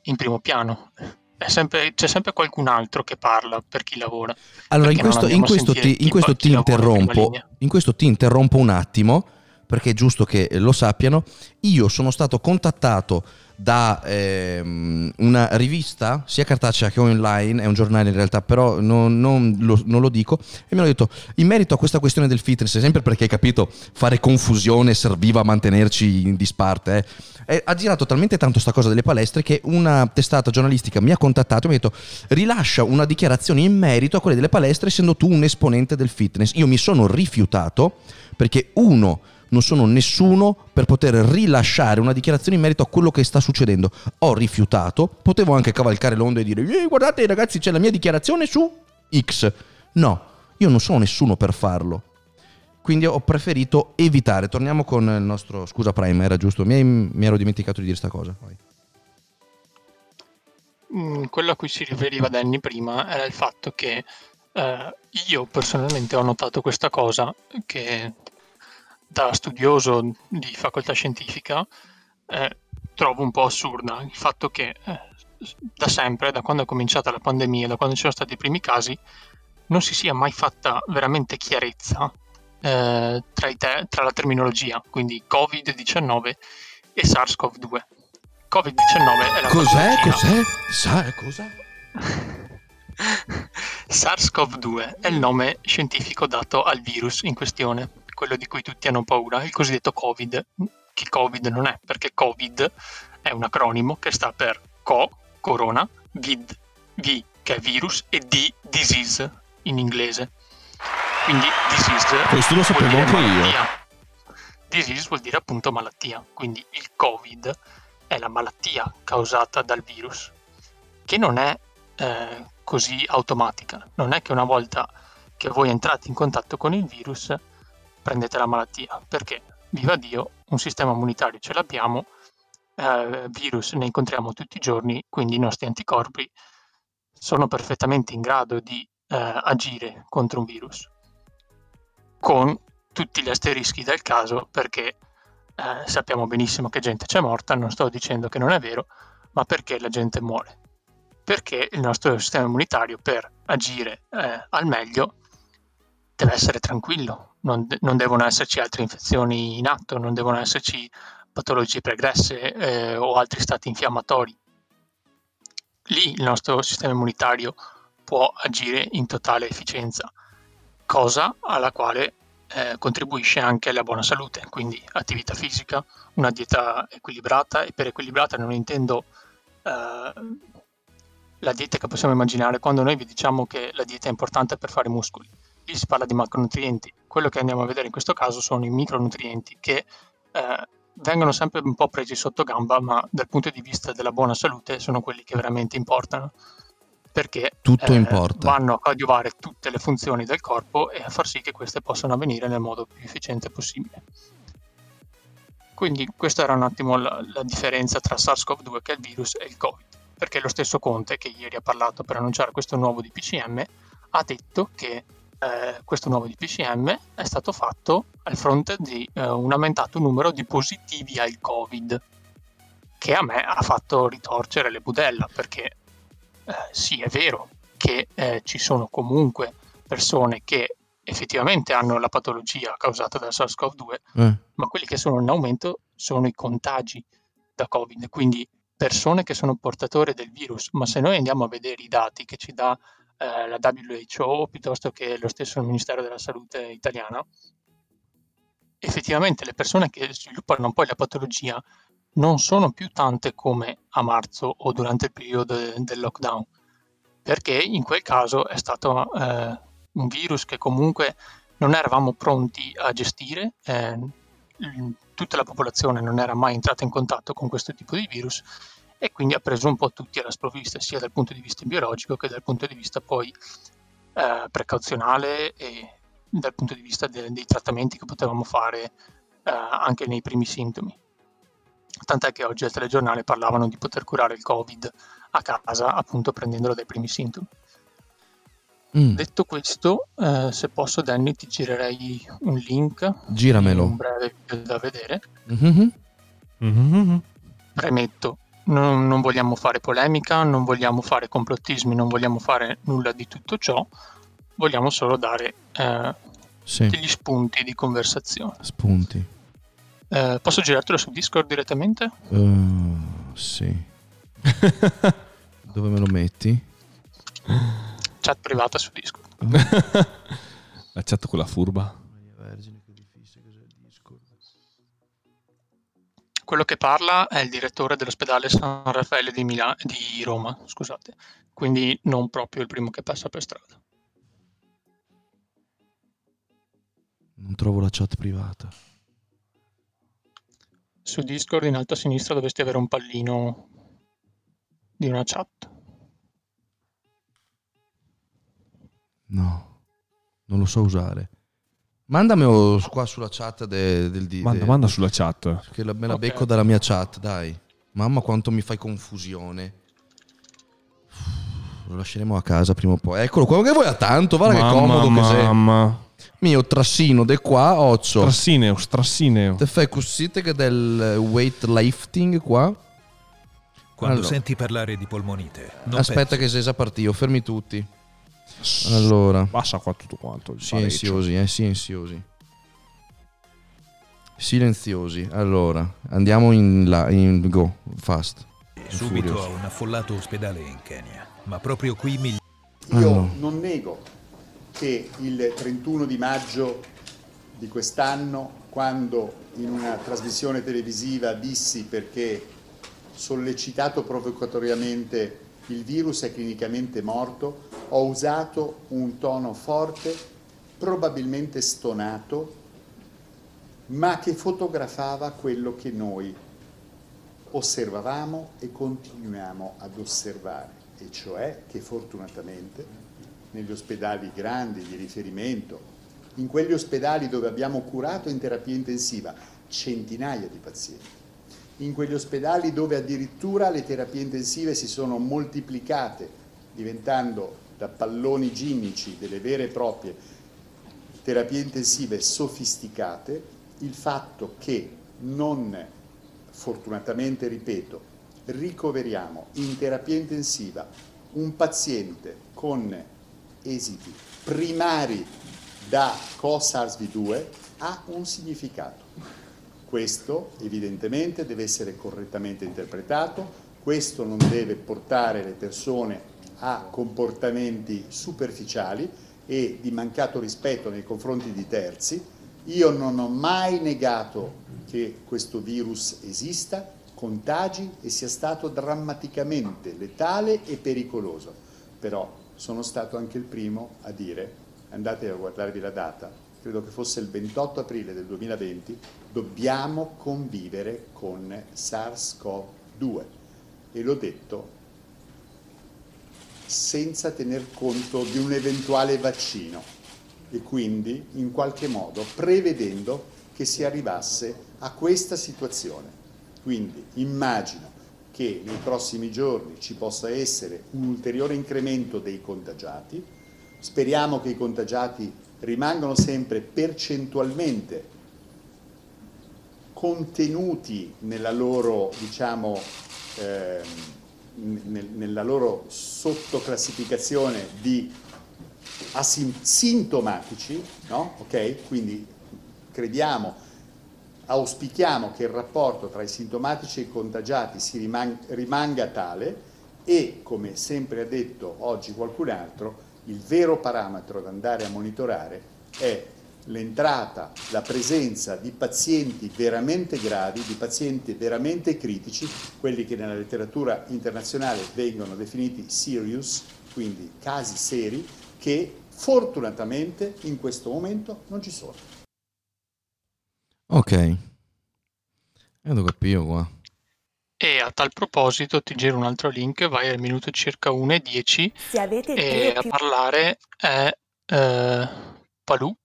in primo piano. È sempre- c'è sempre qualcun altro che parla per chi lavora. Allora, in questo, in questo ti, in questo ti interrompo. In questo ti interrompo un attimo perché è giusto che lo sappiano. Io sono stato contattato da ehm, una rivista, sia cartacea che online, è un giornale in realtà, però non, non lo, non lo dico, e mi hanno detto, in merito a questa questione del fitness, sempre perché hai capito, fare confusione serviva a mantenerci in disparte, eh. Eh, ha girato talmente tanto sta cosa delle palestre che una testata giornalistica mi ha contattato e mi ha detto rilascia una dichiarazione in merito a quelle delle palestre essendo tu un esponente del fitness. Io mi sono rifiutato perché uno non sono nessuno per poter rilasciare una dichiarazione in merito a quello che sta succedendo. Ho rifiutato, potevo anche cavalcare l'onda e dire guardate ragazzi c'è la mia dichiarazione su X. No, io non sono nessuno per farlo. Quindi ho preferito evitare. Torniamo con il nostro... Scusa Prime, era giusto? Mi, mi ero dimenticato di dire questa cosa. Vai. Mm, quello a cui si riferiva Danny prima era il fatto che eh, io personalmente ho notato questa cosa che da studioso di facoltà scientifica eh, trovo un po' assurda il fatto che eh, da sempre, da quando è cominciata la pandemia, da quando ci sono stati i primi casi, non si sia mai fatta veramente chiarezza eh, tra, te- tra, la terminologia, quindi Covid-19 e SARS-CoV-2. Covid-19 è la Cos'è? Cos'è? Sa- cosa? SARS-CoV-2 è il nome scientifico dato al virus in questione, quello di cui tutti hanno paura, il cosiddetto Covid, che Covid non è, perché Covid è un acronimo che sta per CO, corona, vid, V, che è virus, e D, disease in inglese. Quindi disease Questo lo sapevo anche malattia. io. Disease vuol dire appunto malattia, quindi il Covid è la malattia causata dal virus, che non è eh, così automatica. Non è che una volta che voi entrate in contatto con il virus prendete la malattia, perché, viva Dio, un sistema immunitario ce l'abbiamo, eh, virus ne incontriamo tutti i giorni, quindi i nostri anticorpi sono perfettamente in grado di eh, agire contro un virus, con tutti gli asterischi del caso, perché eh, sappiamo benissimo che gente c'è morta, non sto dicendo che non è vero, ma perché la gente muore. Perché il nostro sistema immunitario per agire eh, al meglio deve essere tranquillo, non, non, devono esserci altre infezioni in atto, non devono esserci patologie pregresse eh, o altri stati infiammatori. Lì il nostro sistema immunitario può agire in totale efficienza, cosa alla quale eh, contribuisce anche la buona salute, quindi attività fisica, una dieta equilibrata e per equilibrata non intendo eh, la dieta che possiamo immaginare quando noi vi diciamo che la dieta è importante per fare muscoli. Lì si parla di macronutrienti. Quello che andiamo a vedere in questo caso sono i micronutrienti che eh, vengono sempre un po' presi sotto gamba, ma dal punto di vista della buona salute sono quelli che veramente importano. Perché Tutto eh, importa. vanno a coadiuvare tutte le funzioni del corpo e a far sì che queste possano avvenire nel modo più efficiente possibile. Quindi questa era un attimo la, la differenza tra SARS-CoV-2 che è il virus e il Covid perché lo stesso Conte, che ieri ha parlato per annunciare questo nuovo DPCM, ha detto che eh, questo nuovo DPCM è stato fatto al fronte di eh, un aumentato numero di positivi al Covid, che a me ha fatto ritorcere le budella, perché eh, sì, è vero che eh, ci sono comunque persone che effettivamente hanno la patologia causata dal SARS-CoV-2, eh. ma quelli che sono in aumento sono i contagi da Covid, quindi persone che sono portatori del virus, ma se noi andiamo a vedere i dati che ci dà eh, la WHO piuttosto che lo stesso Ministero della Salute italiana, effettivamente le persone che sviluppano poi la patologia non sono più tante come a marzo o durante il periodo del lockdown, perché in quel caso è stato eh, un virus che comunque non eravamo pronti a gestire, eh, tutta la popolazione non era mai entrata in contatto con questo tipo di virus e quindi ha preso un po' tutti alla sprovvista, sia dal punto di vista biologico che dal punto di vista poi eh, precauzionale e dal punto di vista de- dei trattamenti che potevamo fare eh, anche nei primi sintomi. Tant'è che oggi al telegiornale parlavano di poter curare il Covid a casa appunto prendendolo dai primi sintomi. Mm. Detto questo, eh, se posso, Danny, ti girerei un link. Giramelo. Un breve video da vedere. Mm-hmm. Mm-hmm. Premetto, non, non, vogliamo fare polemica, non vogliamo fare complottismi, non vogliamo fare nulla di tutto ciò. Vogliamo solo dare eh, sì. degli spunti di conversazione. Spunti. Eh, posso girartelo su Discord direttamente? Uh, sì. Dove me lo metti? chat privata su Discord. la chat con la furba. Quello che parla è il direttore dell'ospedale San Raffaele di, Mila- di Roma, scusate, quindi non proprio il primo che passa per strada. Non trovo la chat privata. su Discord in alto a sinistra dovresti avere un pallino di una chat. No, non lo so usare. Mandamelo qua sulla chat de- del di. Manda, de- manda sulla chat. Che la- me la Ok. becco dalla mia chat, dai. Mamma quanto mi fai confusione. Lo lasceremo a casa prima o poi. Eccolo qua, che vuoi a tanto? Guarda che comodo che sei. mamma. Mio trassino de qua, occio. Strassineo, strassineo. Te fai così che del weightlifting qua. Quando Allora. senti parlare di polmonite, non Aspetta pensi- che sei già partito, fermi tutti. Allora, Basta qua tutto quanto. silenziosi, eh, silenziosi. Silenziosi. Allora, andiamo in, là, in go, fast. subito Furioso. a un affollato ospedale in Kenya. Ma proprio qui migli- Io Allora. non nego che il 31 di maggio di quest'anno, quando in una trasmissione televisiva dissi perché sollecitato provocatoriamente il virus è clinicamente morto, ho usato un tono forte, probabilmente stonato, ma che fotografava quello che noi osservavamo e continuiamo ad osservare, e cioè che fortunatamente negli ospedali grandi di riferimento, in quegli ospedali dove abbiamo curato in terapia intensiva centinaia di pazienti, in quegli ospedali dove addirittura le terapie intensive si sono moltiplicate, diventando da palloni ginnici delle vere e proprie terapie intensive sofisticate, il fatto che non, fortunatamente ripeto, ricoveriamo in terapia intensiva un paziente con esiti primari da co-SARS-V2 ha un significato. Questo evidentemente deve essere correttamente interpretato, questo non deve portare le persone a comportamenti superficiali e di mancato rispetto nei confronti di terzi. Io non ho mai negato che questo virus esista, contagi e sia stato drammaticamente letale e pericoloso, però sono stato anche il primo a dire, andate a guardarvi la data, credo che fosse il 28 aprile del 2020, dobbiamo convivere con SARS-CoV-2 e l'ho detto senza tener conto di un eventuale vaccino. E quindi in qualche modo prevedendo che si arrivasse a questa situazione. Quindi immagino che nei prossimi giorni ci possa essere un ulteriore incremento dei contagiati, speriamo che i contagiati rimangano sempre percentualmente contenuti nella loro, diciamo, nel- nella loro sottoclassificazione di asintomatici, no? Ok? Quindi crediamo, auspichiamo che il rapporto tra i sintomatici e i contagiati si riman- rimanga tale e, come sempre ha detto oggi qualcun altro, il vero parametro da andare a monitorare è l'entrata, la presenza di pazienti veramente gravi, di pazienti veramente critici, quelli che nella letteratura internazionale vengono definiti serious, quindi casi seri, che fortunatamente in questo momento non ci sono. Ok. Io devo capire qua. E a tal proposito ti giro un altro link, vai al minuto circa 1 e 10 Se avete il e a più parlare è eh, Palù,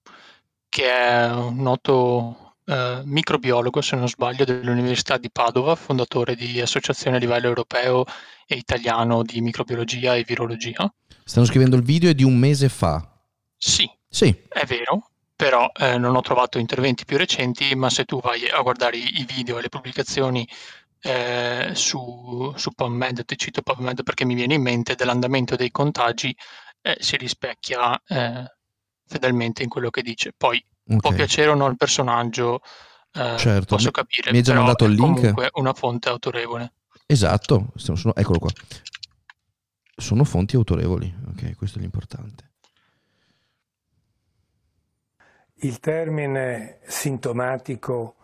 che è un noto eh, microbiologo, se non sbaglio, dell'Università di Padova, fondatore di associazioni a livello europeo e italiano di microbiologia e virologia. Stanno scrivendo il video è di un mese fa. Sì, Sì, è vero, però eh, non ho trovato interventi più recenti, ma se tu vai a guardare i, video e le pubblicazioni eh, su, su PubMed, ti cito PubMed perché mi viene in mente, dell'andamento dei contagi, eh, si rispecchia eh, fedelmente in quello che dice. Poi può ok. piacere o no il personaggio, eh, Certo, posso mi- capire, mi hai già però mandato il link? comunque una fonte autorevole. Esatto, sono- eccolo qua. Sono fonti autorevoli, ok, questo è l'importante. Il termine sintomatico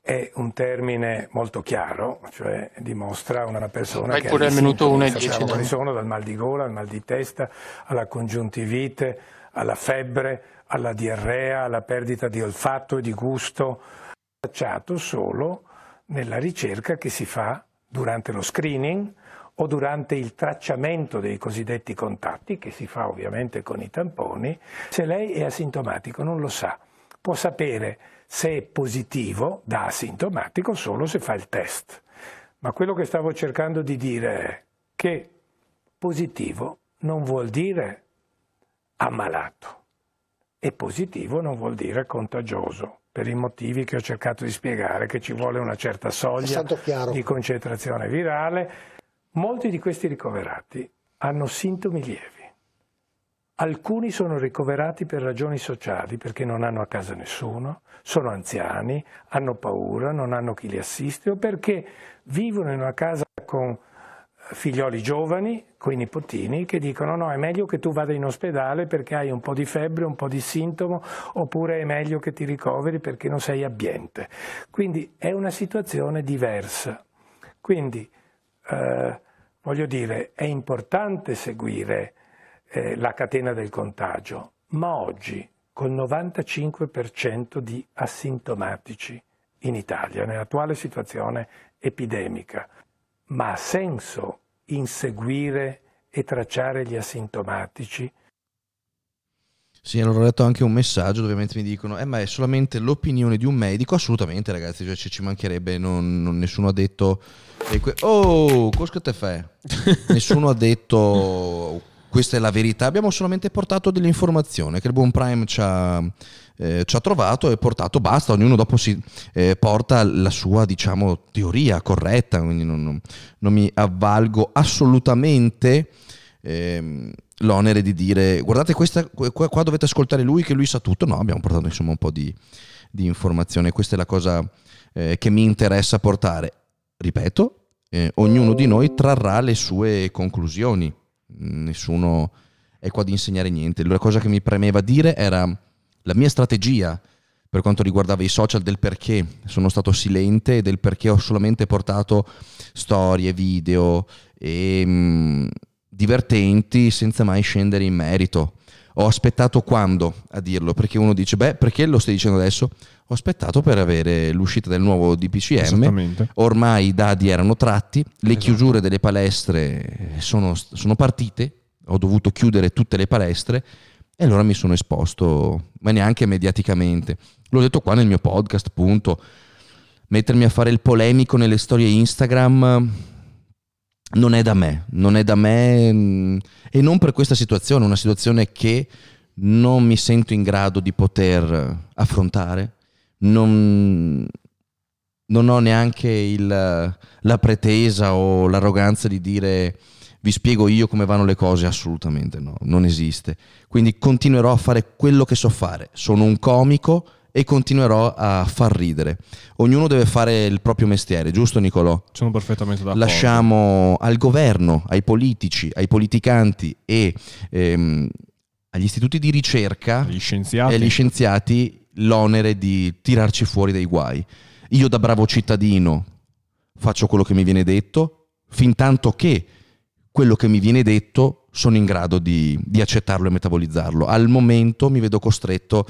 è un termine molto chiaro, cioè dimostra una persona Vai che pure ha al minuto sintomi, uno e sappiamo dieci, quali dai. sono, dal mal di gola al mal di testa, alla congiuntivite, alla febbre, alla diarrea, alla perdita di olfatto e di gusto, tracciato solo nella ricerca che si fa durante lo screening o durante il tracciamento dei cosiddetti contatti, che si fa ovviamente con i tamponi, se lei è asintomatico non lo sa. Può sapere se è positivo da asintomatico solo se fa il test. Ma quello che stavo cercando di dire è che positivo non vuol dire ammalato e positivo non vuol dire contagioso per i motivi che ho cercato di spiegare, che ci vuole una certa soglia di concentrazione virale. Molti di questi ricoverati hanno sintomi lievi. Alcuni sono ricoverati per ragioni sociali, perché non hanno a casa nessuno, sono anziani, hanno paura, non hanno chi li assiste o perché vivono in una casa con figlioli giovani, con i nipotini, che dicono no, è meglio che tu vada in ospedale perché hai un po' di febbre, un po' di sintomo, oppure è meglio che ti ricoveri perché non sei abbiente. Quindi è una situazione diversa. Quindi, eh, voglio dire, è importante seguire eh, la catena del contagio, ma oggi, col 95% di asintomatici in Italia, nell'attuale situazione epidemica, ma ha senso inseguire e tracciare gli asintomatici? Sì, allora ho letto anche un messaggio dove mi dicono, eh ma è solamente l'opinione di un medico, assolutamente ragazzi, cioè, ci mancherebbe, non, non, nessuno ha detto... Que- oh, cosa te fai? nessuno ha detto questa è la verità, abbiamo solamente portato delle informazioni che il buon Prime ci ha, eh, ci ha trovato e portato, basta, ognuno dopo si eh, porta la sua diciamo, teoria corretta, quindi non, non, non mi avvalgo assolutamente ehm, l'onere di dire guardate questa, qua, qua, dovete ascoltare lui che lui sa tutto, no, abbiamo portato insomma un po' di, di informazione, questa è la cosa eh, che mi interessa portare. Ripeto, eh, ognuno di noi trarrà le sue conclusioni nessuno è qua di insegnare niente. La cosa che mi premeva dire era la mia strategia per quanto riguardava i social del perché sono stato silente e del perché ho solamente portato storie, video e mh, mm, divertenti senza mai scendere in merito. Ho aspettato quando a dirlo? Perché uno dice, beh, perché lo stai dicendo adesso? Ho aspettato per avere l'uscita del nuovo DPCM. Ormai i dadi erano tratti, le esatto. chiusure delle palestre sono, sono partite, ho dovuto chiudere tutte le palestre e allora mi sono esposto, ma neanche mediaticamente. L'ho detto qua nel mio podcast, appunto. Mettermi a fare il polemico nelle storie Instagram non è da me, non è da me mm, e non per questa situazione, una situazione che non mi sento in grado di poter affrontare, non, non ho neanche il, la pretesa o l'arroganza di dire vi spiego io come vanno le cose, assolutamente no, non esiste. Quindi continuerò a fare quello che so fare, sono un comico e continuerò a far ridere. Ognuno deve fare il proprio mestiere, giusto Nicolò? Sono perfettamente d'accordo. Lasciamo al governo, ai politici, ai politicanti e ehm, agli istituti di ricerca agli scienziati. e agli scienziati l'onere di tirarci fuori dai guai. Io da bravo cittadino faccio quello che mi viene detto, fin tanto che quello che mi viene detto sono in grado di, di accettarlo e metabolizzarlo. Al momento mi vedo costretto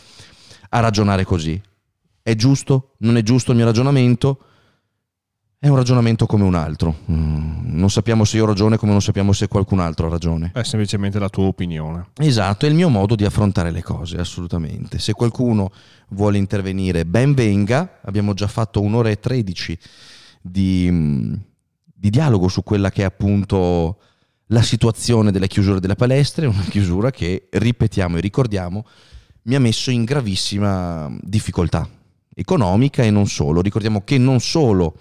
a ragionare così. È giusto? Non è giusto il mio ragionamento? È un ragionamento come un altro. Mm, non sappiamo se io ho ragione come non sappiamo se qualcun altro ha ragione. È semplicemente la tua opinione. Esatto, è il mio modo di affrontare le cose, assolutamente. Se qualcuno vuole intervenire, ben venga. Abbiamo già fatto un'ora e tredici di, mm, di dialogo su quella che è appunto la situazione della chiusura della palestra, una chiusura che, ripetiamo e ricordiamo, mi ha messo in gravissima difficoltà economica e non solo. Ricordiamo che non solo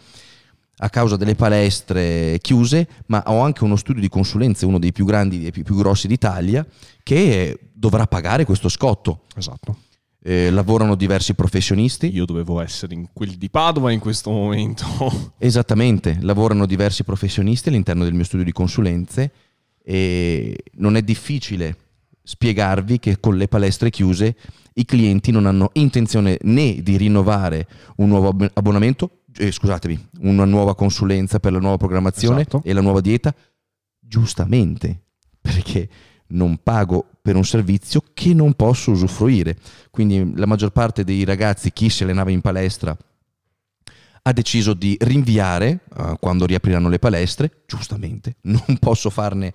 a causa delle palestre chiuse, ma ho anche uno studio di consulenze, uno dei più grandi e più, più grossi d'Italia, che dovrà pagare questo scotto. Esatto. Eh, lavorano diversi professionisti. Io dovevo essere in quel di Padova in questo momento. Esattamente, lavorano diversi professionisti all'interno del mio studio di consulenze e non è difficile spiegarvi che con le palestre chiuse i clienti non hanno intenzione né di rinnovare un nuovo abbonamento, eh, scusatemi, una nuova consulenza per la nuova programmazione esatto. e la nuova dieta, giustamente, perché non pago per un servizio che non posso usufruire. Quindi la maggior parte dei ragazzi, chi si allenava in palestra, ha deciso di rinviare eh, quando riapriranno le palestre, giustamente, non posso farne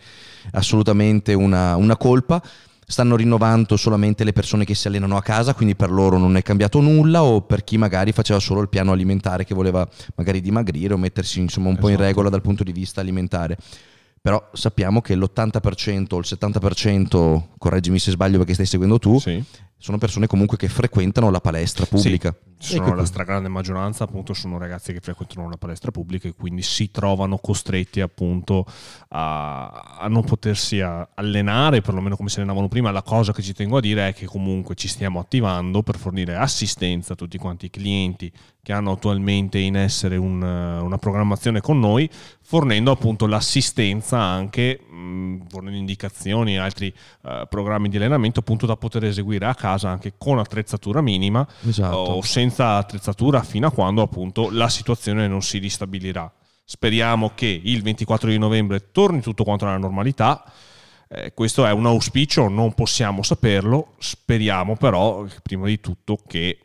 assolutamente una, una colpa. Stanno rinnovando solamente le persone che si allenano a casa, quindi per loro non è cambiato nulla, o per chi magari faceva solo il piano alimentare che voleva magari dimagrire o mettersi insomma un po' in Esatto. regola dal punto di vista alimentare. Però sappiamo che l'80% o il 70%, correggimi se sbaglio perché stai seguendo tu, Sì. Sono persone comunque che frequentano la palestra pubblica. Ci sono Ecco la stragrande maggioranza appunto sono ragazzi che frequentano la palestra pubblica e quindi si trovano costretti appunto a, a non potersi a- allenare perlomeno come si allenavano prima. La cosa che ci tengo a dire è che comunque ci stiamo attivando per fornire assistenza a tutti quanti i clienti che hanno attualmente in essere un, una programmazione con noi fornendo appunto l'assistenza anche mh, fornendo indicazioni e altri eh, programmi di allenamento appunto da poter eseguire a casa anche con attrezzatura minima Esatto. o senza attrezzatura fino a quando appunto la situazione non si ristabilirà. Speriamo che il 24 di novembre torni tutto quanto alla normalità. Eh, questo è un auspicio, non possiamo saperlo. Speriamo però, prima di tutto, che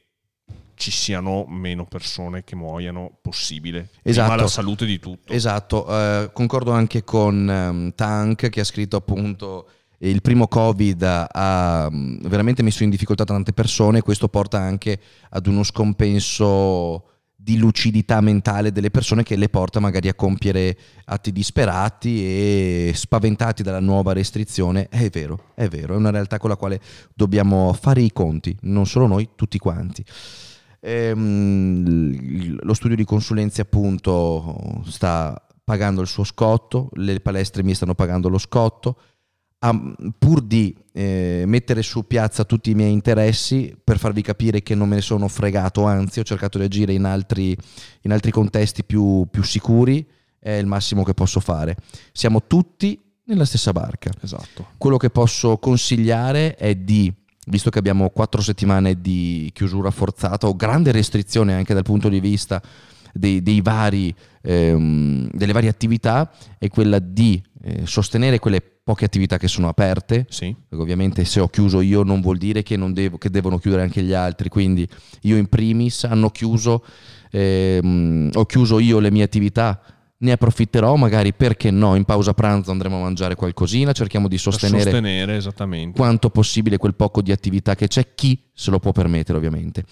ci siano meno persone che muoiano possibile. Esatto. Prima la salute di tutto. Esatto, eh, concordo anche con ehm, Tank che ha scritto appunto il primo Covid ha mm, veramente messo in difficoltà tante persone, questo porta anche ad uno scompenso di lucidità mentale delle persone che le porta magari a compiere atti disperati e spaventati dalla nuova restrizione. È vero, è vero, è una realtà con la quale dobbiamo fare i conti, non solo noi, tutti quanti. Ehm, lo studio di consulenze appunto sta pagando il suo scotto, le palestre mi stanno pagando lo scotto, Am- pur di eh, mettere su piazza tutti i miei interessi per farvi capire che non me ne sono fregato, anzi ho cercato di agire in altri, in altri contesti più, più sicuri, è il massimo che posso fare. Siamo tutti nella stessa barca. Esatto. Quello che posso consigliare è di, visto che abbiamo quattro settimane di chiusura forzata o grande restrizione anche dal punto di vista dei, dei vari, ehm, delle varie attività, è quella di eh, sostenere quelle poche attività che sono aperte. Sì. Perché ovviamente se ho chiuso io non vuol dire che, non devo, che devono chiudere anche gli altri, quindi io in primis hanno chiuso, ehm, ho chiuso io le mie attività, ne approfitterò magari perché no, in pausa pranzo andremo a mangiare qualcosina, cerchiamo di sostenere sostenere quanto possibile quel poco di attività che c'è, chi se lo può permettere ovviamente.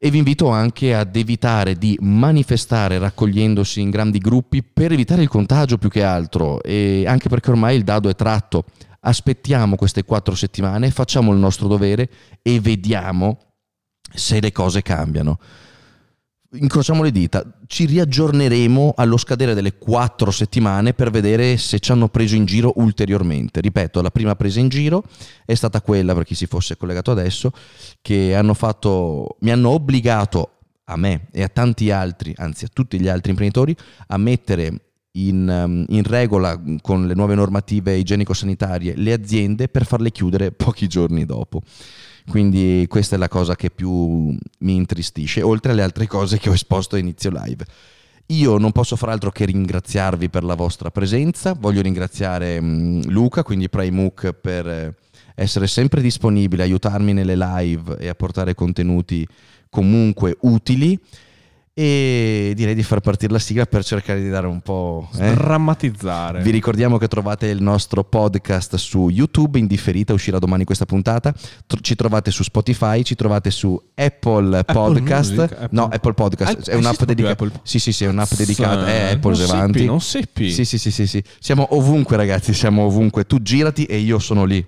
E vi invito anche ad evitare di manifestare raccogliendosi in grandi gruppi per evitare il contagio più che altro e anche perché ormai il dado è tratto. Aspettiamo queste quattro settimane, facciamo il nostro dovere e vediamo se le cose cambiano. Incrociamo le dita, ci riaggiorneremo allo scadere delle quattro settimane per vedere se ci hanno preso in giro ulteriormente. Ripeto, la prima presa in giro è stata quella, per chi si fosse collegato adesso, che hanno fatto, mi hanno obbligato a me e a tanti altri, anzi a tutti gli altri imprenditori, a mettere in, um, in regola con le nuove normative igienico-sanitarie le aziende per farle chiudere pochi giorni dopo. Quindi questa è la cosa che più mi intristisce, oltre alle altre cose che ho esposto a inizio live. Io non posso far altro che ringraziarvi per la vostra presenza, voglio ringraziare mm, Luca, quindi Primook, per eh, essere sempre disponibile, aiutarmi nelle live e a portare contenuti comunque utili e direi di far partire la sigla per cercare di dare un po'... eh? Drammatizzare. Vi ricordiamo che trovate il nostro podcast su YouTube in differita, uscirà domani questa puntata. Ci trovate su Spotify, ci trovate su Apple Podcast. Music, Apple- No, Apple Podcast Ah, è un'app dedicata. Apple? Sì, sì, sì, è un'app dedicata. Sì, È Apple non se avanti. seppi, non seppi. Sì, sì, sì, sì, sì. Siamo ovunque, ragazzi, siamo ovunque. Tu girati e io sono lì.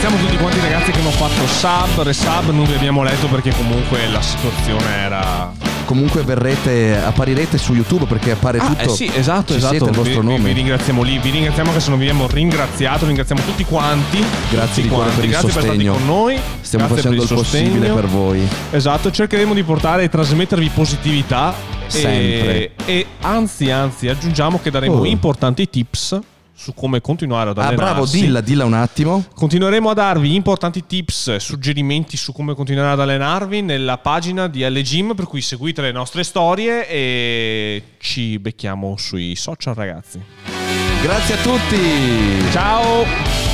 Ringraziamo tutti quanti i ragazzi che hanno fatto sub, resub, non vi abbiamo letto perché comunque la situazione era... Comunque verrete, apparirete su YouTube perché appare Ah, tutto. eh sì, esatto, Ci esatto. siete, il vostro vi, nome. Vi ringraziamo lì, vi ringraziamo che se non vi abbiamo ringraziato, ringraziamo tutti quanti. Grazie tutti di cuore per il Grazie per stare sostegno. con noi. Stiamo facendo il per possibile per voi. Esatto, cercheremo di portare e trasmettervi positività. Sempre. E, e anzi, anzi, aggiungiamo che daremo Oh. importanti tips su come continuare ad Ah, allenarsi. bravo, dilla, dilla un attimo. Continueremo a darvi importanti tips, suggerimenti su come continuare ad allenarvi nella pagina di L Gym, per cui seguite le nostre storie e ci becchiamo sui social ragazzi. Grazie a tutti. Ciao!